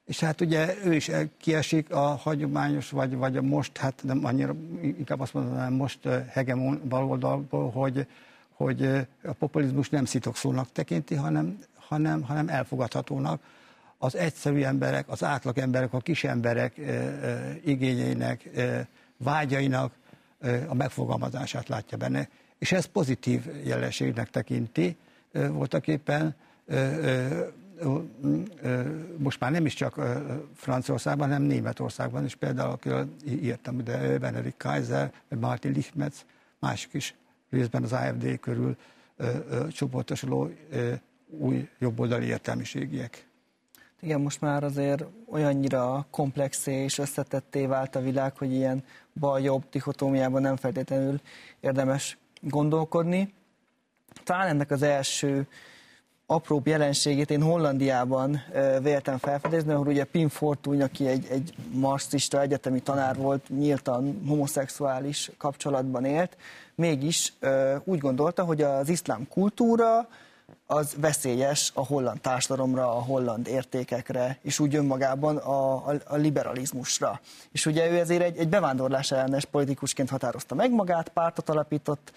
és hát ugye ő is kiesik a hagyományos, vagy, vagy a most, hát nem annyira, inkább azt mondanám, most hegemon baloldalból, hogy, hogy a populizmus nem szitokszónak tekinti, hanem, hanem, hanem elfogadhatónak. Az egyszerű emberek, az átlag emberek, a kis emberek e, e, igényeinek, e, vágyainak a megfogalmazását látja benne. És ez pozitív jelenségnek tekinti voltak éppen, most már nem is csak Franciaországban, hanem Németországban is, például akiről írtam, de Benedikt Kaiser, Martin Lichmetz, másik is részben az AFD körül csoportosuló új jobboldali értelmiségiek. Igen, most már azért olyannyira komplexé és összetetté vált a világ, hogy ilyen bal-jobb dichotómiában nem feltétlenül érdemes gondolkodni. Talán ennek az első apróbb jelenségét én Hollandiában véltem felfedezni, ahol ugye Pim Fortuny, aki egy, egy marxista egyetemi tanár volt, nyíltan homoszexuális kapcsolatban élt, mégis úgy gondolta, hogy az iszlám kultúra az veszélyes a holland társadalomra, a holland értékekre, és úgy önmagában a, a, a liberalizmusra. És ugye ő ezért egy, egy bevándorlás ellenes politikusként határozta meg magát, pártot alapított,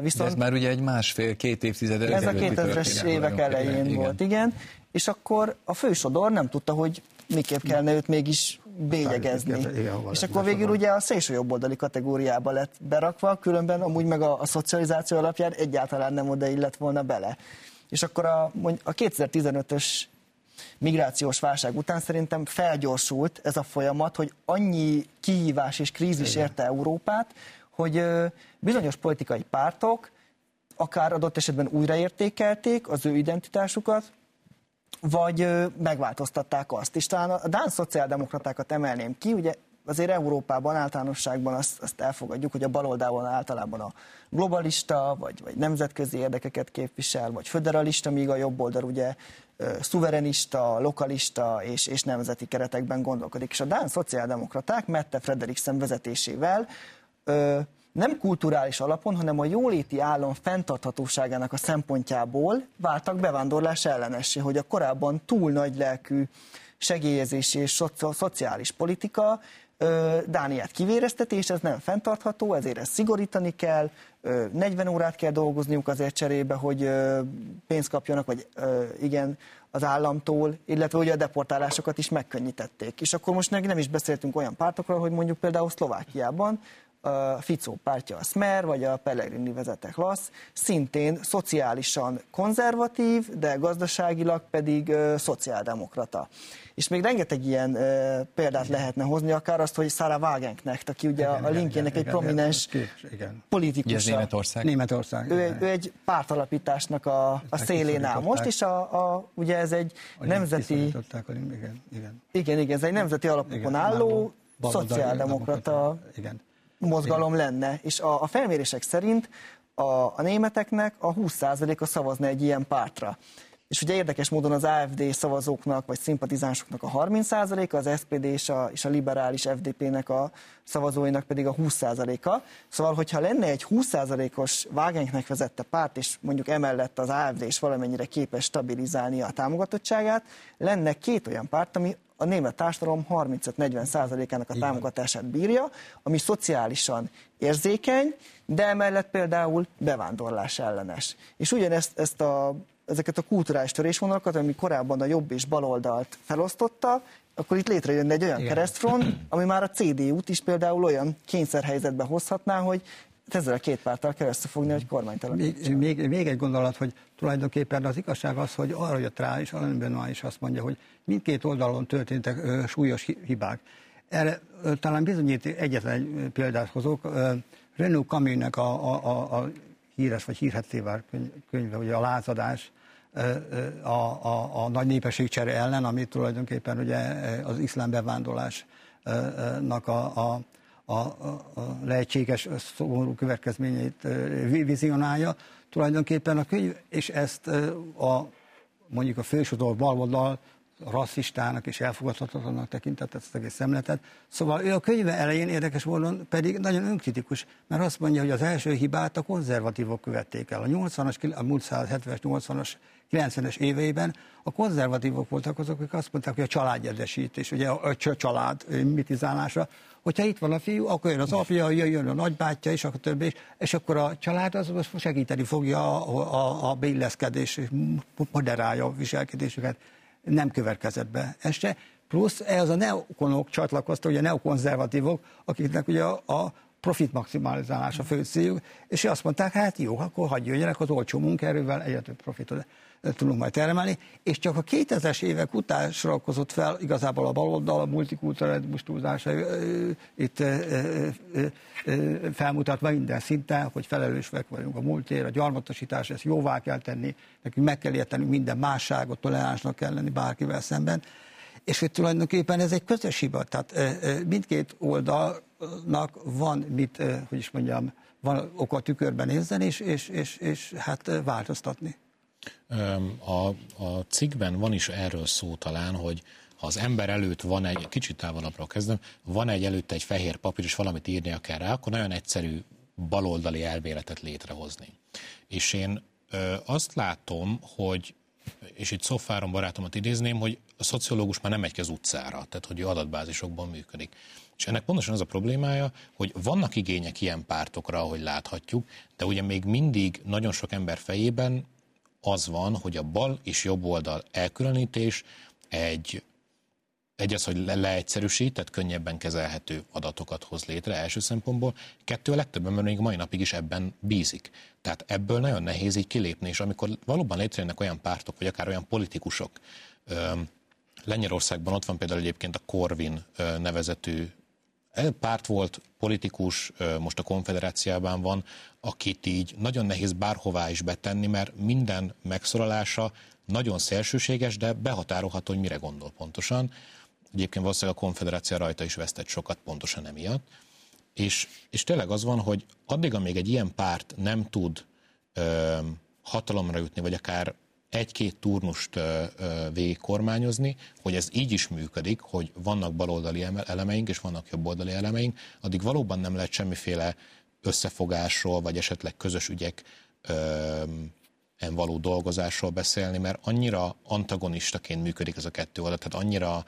Viszont De ez már ugye egy másfél-két évtized Ez a 2000-es évek elején igen. volt, igen. És akkor a fősodor nem tudta, hogy miképp kellene őt mégis bélyegezni. Igen, igen, és akkor végül ugye a szélső jobboldali kategóriába lett berakva, különben amúgy meg a, a szocializáció alapján egyáltalán nem oda illett volna bele. És akkor a, a 2015-ös migrációs válság után szerintem felgyorsult ez a folyamat, hogy annyi kihívás és krízis érte Európát, hogy bizonyos politikai pártok akár adott esetben újraértékelték az ő identitásukat, vagy megváltoztatták azt. És talán a Dán szociáldemokratákat emelném ki, ugye azért Európában általánosságban azt, azt elfogadjuk, hogy a baloldalon általában a globalista, vagy, vagy nemzetközi érdekeket képvisel, vagy föderalista, míg a jobb oldal ugye szuverenista, lokalista és, és nemzeti keretekben gondolkodik. És a Dán szociáldemokraták Mette Frederiksen vezetésével ö, nem kulturális alapon, hanem a jóléti állam fenntarthatóságának a szempontjából váltak bevándorlás ellenessé, hogy a korábban túl nagy lelkű segélyezési és szociális politika Dániát kivérezteti, és ez nem fenntartható, ezért ezt szigorítani kell, 40 órát kell dolgozniuk azért cserébe, hogy pénzt kapjanak, vagy igen, az államtól, illetve ugye a deportálásokat is megkönnyítették. És akkor most nem is beszéltünk olyan pártokról, hogy mondjuk például Szlovákiában a Ficó pártja a Smer, vagy a Pellegrini vezetek Lasz, szintén szociálisan konzervatív, de gazdaságilag pedig ö, szociáldemokrata. És még rengeteg ilyen ö, példát igen. lehetne hozni, akár azt, hogy Sarah Wagenknecht, aki ugye igen, a linkjének egy igen, prominens igen. politikus. Németország. Németország. Ő, ő egy pártalapításnak a, a szélén áll most, és a, a, ugye ez egy a nemzeti... Igen, igen. igen, igen, ez egy nemzeti alapokon igen, álló szociáldemokrata igen mozgalom lenne. És a, a felmérések szerint a, a németeknek a 20%-a szavazna egy ilyen pártra. És ugye érdekes módon az AFD szavazóknak, vagy szimpatizánsoknak a 30%-a, az SPD és a, és a liberális FDP-nek a szavazóinak pedig a 20%-a. Szóval, hogyha lenne egy 20%-os Wagenknek vezette párt, és mondjuk emellett az AFD is valamennyire képes stabilizálni a támogatottságát, lenne két olyan párt, ami a német társadalom 35-40%-ának a támogatását bírja, ami szociálisan érzékeny, de emellett például bevándorlás ellenes. És ugyanezt ezt a, ezeket a kulturális törésvonalakat, ami korábban a jobb és baloldalt felosztotta, akkor itt létrejönne egy olyan Igen. keresztfront, ami már a CDU-t is például olyan kényszerhelyzetbe hozhatná, hogy ezzel a két párttal kell összefogni, hogy kormányt még, még, még egy gondolat, hogy tulajdonképpen az igazság az, hogy arra jött rá, és Alain Benoit is azt mondja, hogy mindkét oldalon történtek ö, súlyos hibák. Erre ö, talán bizonyít egyetlen egy példát hozok. Ö, Renaud Camus-nek a, a, a, a híres vagy hírhetté könyve, ugye a lázadás, a, a, a nagy népességcsere ellen, amit tulajdonképpen ugye az iszlám bevándorlásnak a, a, a, a lehetséges szomorú következményeit vizionálja. Tulajdonképpen a könyv, és ezt a mondjuk a fősodor baloldal rasszistának és elfogadhatatlanak tekintett ezt az egész szemletet. Szóval ő a könyve elején érdekes módon pedig nagyon önkritikus, mert azt mondja, hogy az első hibát a konzervatívok követték el. A 80-as, a múlt 170-es, 80-as 90-es éveiben a konzervatívok voltak azok, akik azt mondták, hogy a családjedesítés, ugye a, a család mitizálása, hogyha itt van a fiú, akkor jön az apja, jön a nagybátyja, és akkor többi, és akkor a család az segíteni fogja a, a, a beilleszkedés, moderálja a viselkedésüket. Nem következett be ez. Plusz ehhez a neokonok csatlakoztak, ugye a neokonzervatívok, akiknek ugye a, a profit maximalizálás a fő céljuk, és azt mondták, hát jó, akkor hagyj jöjjenek az olcsó munkaerővel, egyre több profitot tudunk majd termelni, és csak a 2000-es évek után sorakozott fel igazából a baloldal, a multikulturalizmus túlzása itt felmutatva minden szinten, hogy felelősek vagyunk a múltért, a gyarmatosítás, ezt jóvá kell tenni, nekünk meg kell értenünk minden másságot, toleránsnak kell lenni bárkivel szemben, és hogy tulajdonképpen ez egy közös hiba, tehát mindkét oldalnak van mit, hogy is mondjam, van oka a tükörben nézzen, és, és, és, és hát változtatni. A, a cikkben van is erről szó talán, hogy ha az ember előtt van egy, kicsit távolabbra kezdem, van egy előtte egy fehér papír, és valamit írnia kell rá, akkor nagyon egyszerű baloldali elméletet létrehozni. És én ö, azt látom, hogy és itt Szofáron barátomat idézném, hogy a szociológus már nem megy ki az utcára, tehát hogy ő adatbázisokban működik. És ennek pontosan az a problémája, hogy vannak igények ilyen pártokra, ahogy láthatjuk, de ugye még mindig nagyon sok ember fejében az van, hogy a bal és jobb oldal elkülönítés egy egy az, hogy le- leegyszerűsít, tehát könnyebben kezelhető adatokat hoz létre első szempontból. Kettő, a legtöbb ember még mai napig is ebben bízik. Tehát ebből nagyon nehéz így kilépni, és amikor valóban létrejönnek olyan pártok, vagy akár olyan politikusok, Lengyelországban ott van például egyébként a Corvin nevezetű párt volt, politikus, most a konfederáciában van, akit így nagyon nehéz bárhová is betenni, mert minden megszólalása nagyon szélsőséges, de behatárolható, hogy mire gondol pontosan. Egyébként valószínűleg a konfederáció rajta is vesztett sokat pontosan emiatt. És, és tényleg az van, hogy addig, amíg egy ilyen párt nem tud ö, hatalomra jutni, vagy akár egy-két turnust végig kormányozni, hogy ez így is működik, hogy vannak baloldali elemeink és vannak jobboldali elemeink, addig valóban nem lehet semmiféle összefogásról, vagy esetleg közös ügyek való dolgozásról beszélni, mert annyira antagonistaként működik ez a kettő oldal, tehát annyira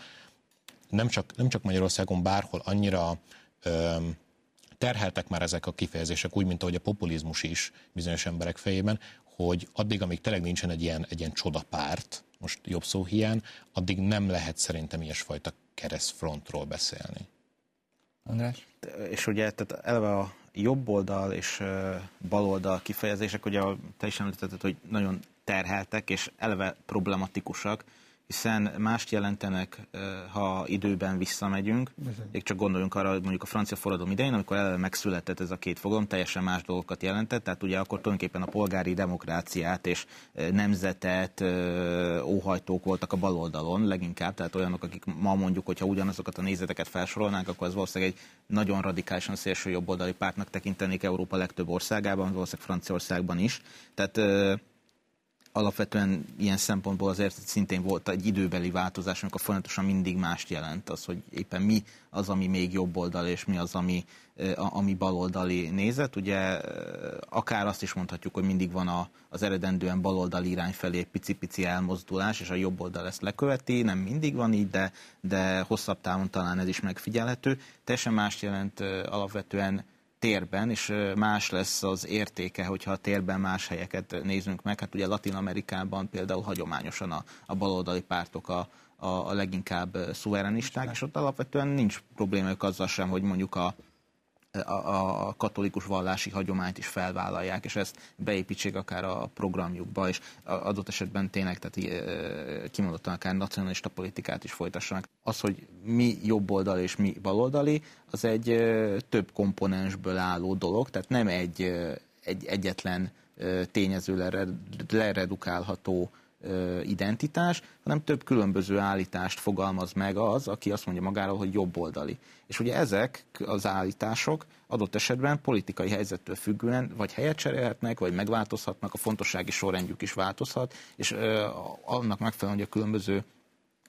nem csak, nem csak Magyarországon, bárhol annyira öm, terheltek már ezek a kifejezések, úgy, mint ahogy a populizmus is bizonyos emberek fejében, hogy addig, amíg tényleg nincsen egy ilyen, egy ilyen csodapárt, most jobb szó hiány, addig nem lehet szerintem ilyesfajta keresztfrontról beszélni. András? És ugye tehát eleve a jobb oldal és bal oldal kifejezések, ugye te is említetted, hogy nagyon terheltek és eleve problematikusak, hiszen mást jelentenek, ha időben visszamegyünk. Még csak gondoljunk arra, hogy mondjuk a francia forradalom idején, amikor eleve megszületett ez a két fogalom, teljesen más dolgokat jelentett, tehát ugye akkor tulajdonképpen a polgári demokráciát és nemzetet óhajtók voltak a baloldalon leginkább, tehát olyanok, akik ma mondjuk, hogyha ugyanazokat a nézeteket felsorolnánk, akkor ez valószínűleg egy nagyon radikálisan szélső jobboldali pártnak tekintenék Európa legtöbb országában, valószínűleg Franciaországban is. Tehát alapvetően ilyen szempontból azért szintén volt egy időbeli változás, amikor folyamatosan mindig mást jelent az, hogy éppen mi az, ami még jobb oldal, és mi az, ami, ami baloldali nézet. Ugye akár azt is mondhatjuk, hogy mindig van a, az eredendően baloldali irány felé pici-pici elmozdulás, és a jobb oldal ezt leköveti, nem mindig van így, de, de hosszabb távon talán ez is megfigyelhető. Teljesen mást jelent alapvetően térben, és más lesz az értéke, hogyha a térben más helyeket nézünk meg. Hát ugye Latin Amerikában például hagyományosan a, a baloldali pártok a, a, a leginkább szuverenisták, és ott alapvetően nincs problémájuk azzal sem, hogy mondjuk a, a, katolikus vallási hagyományt is felvállalják, és ezt beépítsék akár a programjukba, és adott esetben tényleg tehát kimondottan akár nacionalista politikát is folytassanak. Az, hogy mi jobboldali és mi baloldali, az egy több komponensből álló dolog, tehát nem egy, egy egyetlen tényezőre leredukálható identitás, hanem több különböző állítást fogalmaz meg az, aki azt mondja magáról, hogy jobboldali. És ugye ezek az állítások adott esetben politikai helyzettől függően vagy helyet cserélhetnek, vagy megváltozhatnak, a fontossági sorrendjük is változhat, és annak megfelelően, hogy a különböző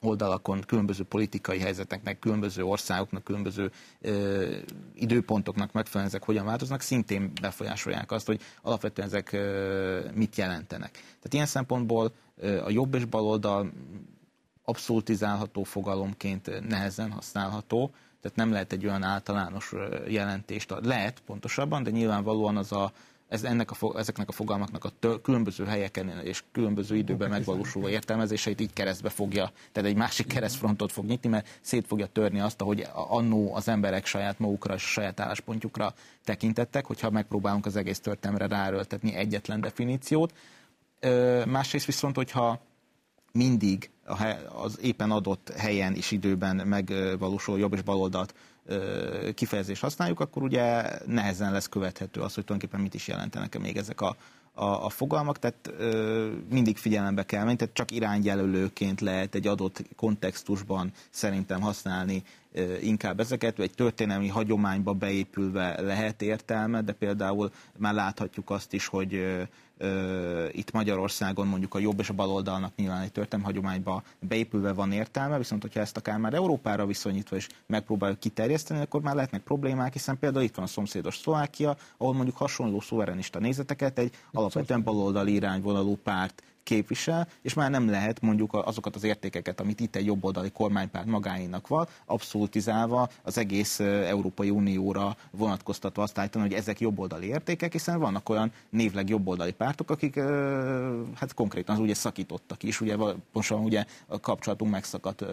oldalakon különböző politikai helyzeteknek, különböző országoknak, különböző ö, időpontoknak megfelelően ezek hogyan változnak, szintén befolyásolják azt, hogy alapvetően ezek ö, mit jelentenek. Tehát ilyen szempontból a jobb és baloldal abszolutizálható fogalomként nehezen használható, tehát nem lehet egy olyan általános jelentést, lehet pontosabban, de nyilvánvalóan az a ez ennek a, ezeknek a fogalmaknak a tő, különböző helyeken és különböző időben megvalósuló értelmezéseit így keresztbe fogja, tehát egy másik keresztfrontot fog nyitni, mert szét fogja törni azt, hogy annó az emberek saját magukra és saját álláspontjukra tekintettek, hogyha megpróbálunk az egész történelemre ráerőltetni egyetlen definíciót. Másrészt viszont, hogyha mindig az éppen adott helyen és időben megvalósuló jobb és baloldalt kifejezést használjuk, akkor ugye nehezen lesz követhető az, hogy tulajdonképpen mit is jelentenek még ezek a, a, a fogalmak, tehát ö, mindig figyelembe kell menni, tehát csak irányjelölőként lehet egy adott kontextusban szerintem használni inkább ezeket, egy történelmi hagyományba beépülve lehet értelme, de például már láthatjuk azt is, hogy itt Magyarországon mondjuk a jobb és a bal oldalnak nyilván egy történelmi hagyományba beépülve van értelme, viszont hogyha ezt akár már Európára viszonyítva is megpróbáljuk kiterjeszteni, akkor már lehetnek problémák, hiszen például itt van a szomszédos Szlovákia, ahol mondjuk hasonló szuverenista nézeteket egy alapvetően baloldali irányvonalú párt képvisel, és már nem lehet mondjuk azokat az értékeket, amit itt egy jobboldali kormánypárt magáinak van, abszolutizálva az egész Európai Unióra vonatkoztatva azt állítani, hogy ezek jobboldali értékek, hiszen vannak olyan névleg jobboldali pártok, akik hát konkrétan az ugye szakítottak is, ugye pontosan ugye a kapcsolatunk megszakadt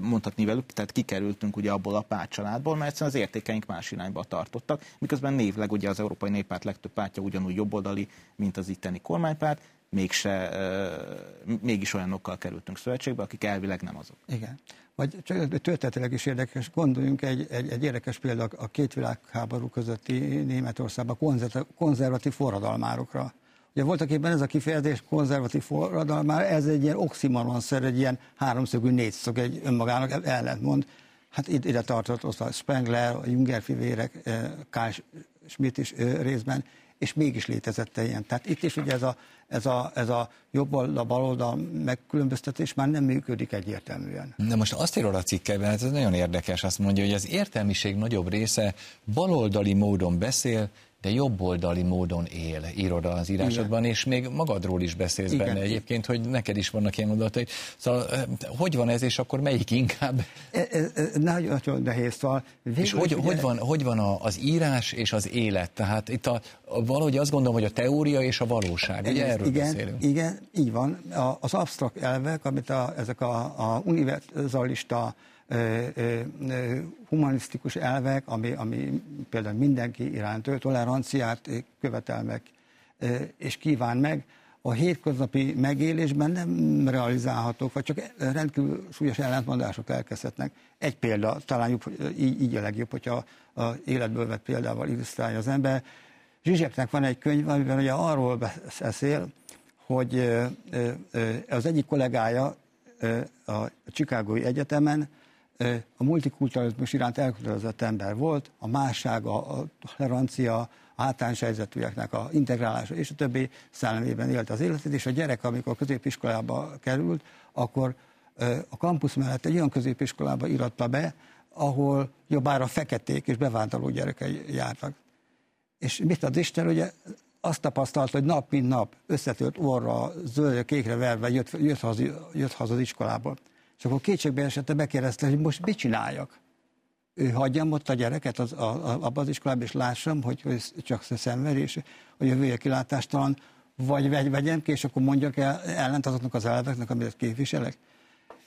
mondhatni velük, tehát kikerültünk ugye abból a pártcsaládból, mert egyszerűen az értékeink más irányba tartottak, miközben névleg ugye az Európai Néppárt legtöbb pártja ugyanúgy jobboldali, mint az itteni kormánypárt, mégse, mégis olyanokkal kerültünk szövetségbe, akik elvileg nem azok. Igen. Vagy történetileg is érdekes, gondoljunk egy, egy, egy érdekes példa a két világháború közötti Németországban konzervatív forradalmárokra. Ugye voltak éppen ez a kifejezés konzervatív forradalmár, ez egy ilyen oxymoron-szer, egy ilyen háromszögű négyszög, egy önmagának ellentmond. Hát ide tartott a Spengler, a Junger fivérek, Karl Schmidt is részben, és mégis létezett ilyen. Tehát itt is ugye ez a, ez a, ez a jobb oldal, bal oldal megkülönböztetés már nem működik egyértelműen. De most azt írod a cikkeben, hát ez nagyon érdekes, azt mondja, hogy az értelmiség nagyobb része baloldali módon beszél, de jobboldali módon él, írod az írásodban, Igen. és még magadról is beszélsz Igen. benne egyébként, hogy neked is vannak ilyen mondataid. Szóval hogy van ez, és akkor melyik inkább? E, e, e, nagyon, nagyon nehéz. Szóval és hogy, ugye... hogy van, hogy van a, az írás és az élet? Tehát itt a, a, valahogy azt gondolom, hogy a teória és a valóság, ugye erről igen, beszélünk? Igen, így van. A, az absztrakt elvek, amit a, ezek a, a univerzalista humanisztikus elvek, ami, ami például mindenki iránt toleranciát követel meg és kíván meg, a hétköznapi megélésben nem realizálhatók, vagy csak rendkívül súlyos ellentmondások elkezdhetnek. Egy példa, talán jobb, így, így a legjobb, hogyha a életből vett példával illusztrálja az ember. Zsizseknek van egy könyv, amiben ugye arról beszél, hogy az egyik kollégája a Chicagói Egyetemen a multikulturalizmus iránt elkötelezett ember volt, a másság, a, tolerancia, a általános helyzetűeknek a integrálása és a többi szellemében élte az életét, és a gyerek, amikor középiskolába került, akkor a kampusz mellett egy olyan középiskolába iratta be, ahol jobbára feketék és bevándorló gyerekei jártak. És mit ad Isten, ugye azt tapasztalt, hogy nap mint nap összetört orra, zöldre, kékre verve jött, jött, haza, jött haza az iskolából. És akkor kétségbe esette, bekérdezte, hogy most mit csináljak? Ő hagyjam ott a gyereket az, a, a, abban az iskolában, és lássam, hogy, hogy csak szenvedés, hogy a jövője kilátástalan, vagy vegy, vegyem ki, és akkor mondjak el, ellent azoknak az elveknek, amit képviselek.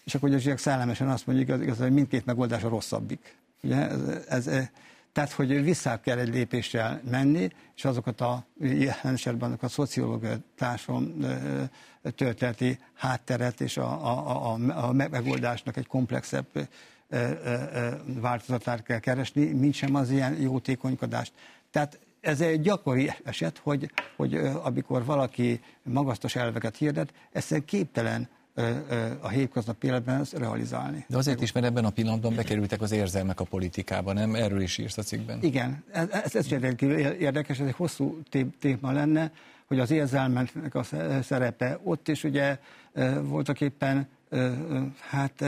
És akkor ugye szellemesen azt mondjuk, igaz, igaz, hogy mindkét megoldás a rosszabbik. Ugye ez, ez, tehát, hogy vissza kell egy lépéssel menni, és azokat a esetben a szociológiai társadalom történeti hátteret és a, a, a, a megoldásnak egy komplexebb változatát kell keresni, mint sem az ilyen jótékonykodást. Tehát ez egy gyakori eset, hogy, hogy amikor valaki magasztos elveket hirdet, ezt képtelen a hétköznapi életben ezt realizálni. De azért is, mert ebben a pillanatban bekerültek az érzelmek a politikába, nem? Erről is írsz a cikkben. Igen, ez, ez, ez érdekes, ez egy hosszú téma lenne, hogy az érzelmeknek a szerepe ott is ugye voltak éppen hát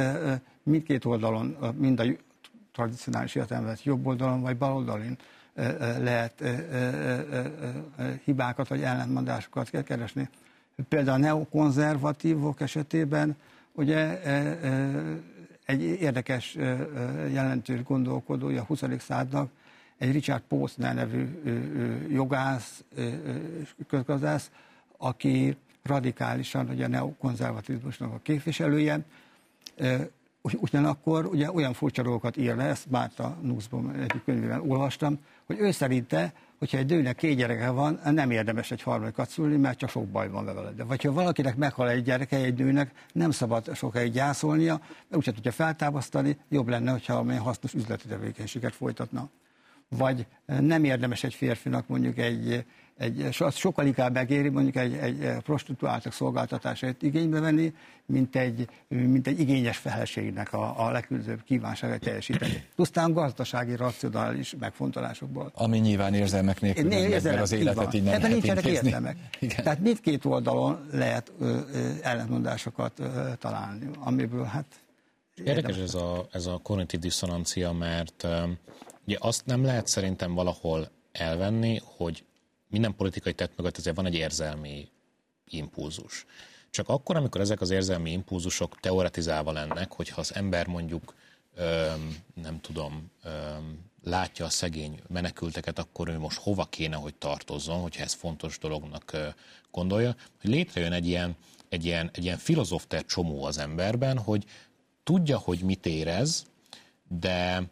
mindkét oldalon, mind a tradicionális értelemben jobb oldalon vagy bal oldalon lehet hibákat vagy ellentmondásokat kell keresni. Például a neokonzervatívok esetében ugye egy érdekes jelentős gondolkodója a 20. századnak, egy Richard Posner nevű jogász, közgazdász, aki radikálisan ugye a neokonzervatizmusnak a képviselője, ugyanakkor ugye olyan furcsa dolgokat ír le, ezt Márta Nussbaum egyik könyvében olvastam, hogy ő szerinte, hogyha egy dőnek két gyereke van, nem érdemes egy harmadikat szülni, mert csak sok baj van vele. De vagy ha valakinek meghal egy gyereke egy nőnek, nem szabad sokáig gyászolnia, mert úgyse tudja feltámasztani, jobb lenne, hogyha amilyen hasznos üzleti tevékenységet folytatna. Vagy nem érdemes egy férfinak mondjuk egy, egy, sokkal inkább megéri mondjuk egy, egy prostituáltak szolgáltatását igénybe venni, mint egy, mint egy igényes feleségnek a, a legkülönbözőbb kívánságát teljesíteni. Pusztán gazdasági, racionális megfontolásokból. Ami nyilván érzelmek nélkül nem érzelmek, az életet így nem Ebben nincsenek érzelmek. [LAUGHS] Igen. Tehát mindkét oldalon lehet ö, ö, ellentmondásokat ö, találni, amiből hát Érdekes ez a, ez a kognitív diszonancia, mert ugye azt nem lehet szerintem valahol elvenni, hogy minden politikai tett mögött azért van egy érzelmi impulzus. Csak akkor, amikor ezek az érzelmi impulzusok teoretizálva lennek, hogyha az ember mondjuk, öm, nem tudom, öm, látja a szegény menekülteket, akkor ő most hova kéne, hogy tartozzon, hogyha ez fontos dolognak gondolja, hogy létrejön egy ilyen, egy ilyen, egy ilyen filozofter csomó az emberben, hogy tudja, hogy mit érez, de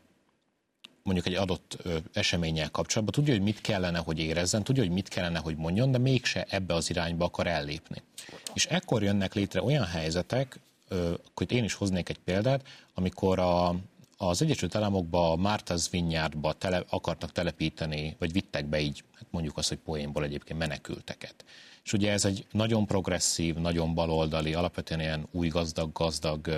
mondjuk egy adott eseménnyel kapcsolatban, tudja, hogy mit kellene, hogy érezzen, tudja, hogy mit kellene, hogy mondjon, de mégse ebbe az irányba akar ellépni. És ekkor jönnek létre olyan helyzetek, hogy én is hoznék egy példát, amikor a, az Egyesült Államokba a Martha's Vineyardba tele, akartak telepíteni, vagy vittek be így, hát mondjuk azt, hogy poénból egyébként menekülteket. És ugye ez egy nagyon progresszív, nagyon baloldali, alapvetően ilyen új gazdag-gazdag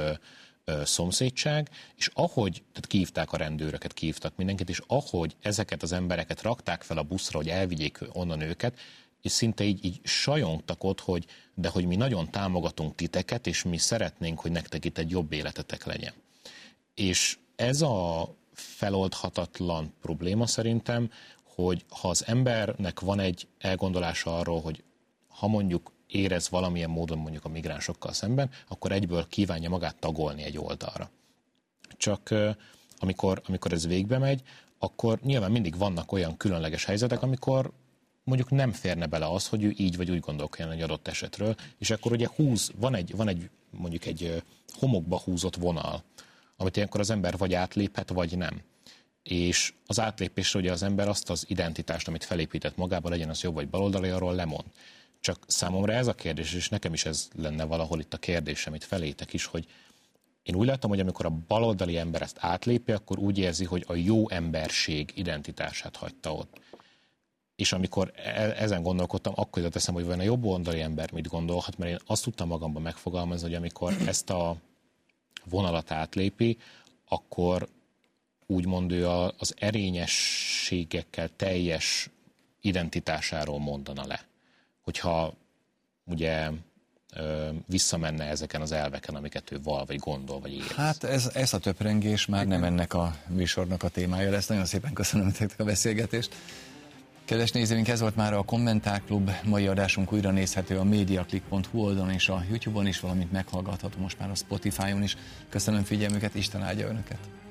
szomszédság, és ahogy, tehát kívták a rendőröket, kívtak mindenkit, és ahogy ezeket az embereket rakták fel a buszra, hogy elvigyék onnan őket, és szinte így, így sajongtak ott, hogy de hogy mi nagyon támogatunk titeket, és mi szeretnénk, hogy nektek itt egy jobb életetek legyen. És ez a feloldhatatlan probléma szerintem, hogy ha az embernek van egy elgondolása arról, hogy ha mondjuk érez valamilyen módon mondjuk a migránsokkal szemben, akkor egyből kívánja magát tagolni egy oldalra. Csak amikor, amikor ez végbe megy, akkor nyilván mindig vannak olyan különleges helyzetek, amikor mondjuk nem férne bele az, hogy ő így vagy úgy gondolkodjon egy adott esetről, és akkor ugye húz, van egy, van egy mondjuk egy homokba húzott vonal, amit ilyenkor az ember vagy átléphet, vagy nem. És az átlépésre ugye az ember azt az identitást, amit felépített magába, legyen az jobb vagy baloldali, arról lemond. Csak számomra ez a kérdés, és nekem is ez lenne valahol itt a kérdés, amit felétek is, hogy én úgy látom, hogy amikor a baloldali ember ezt átlépi, akkor úgy érzi, hogy a jó emberség identitását hagyta ott. És amikor e- ezen gondolkodtam, akkor jutott eszem, hogy vajon a jobb oldali ember mit gondolhat, mert én azt tudtam magamban megfogalmazni, hogy amikor ezt a vonalat átlépi, akkor úgymond ő az erényességekkel teljes identitásáról mondana le hogyha ugye visszamenne ezeken az elveken, amiket ő val, vagy gondol, vagy érez. Hát ez, ez a töprengés már nem ennek a műsornak a témája lesz. Nagyon szépen köszönöm nektek a beszélgetést. Kedves nézőink, ez volt már a Kommentárklub. Mai adásunk újra nézhető a mediaclick.hu oldalon és a YouTube-on is, valamint meghallgatható most már a Spotify-on is. Köszönöm figyelmüket, Isten áldja Önöket!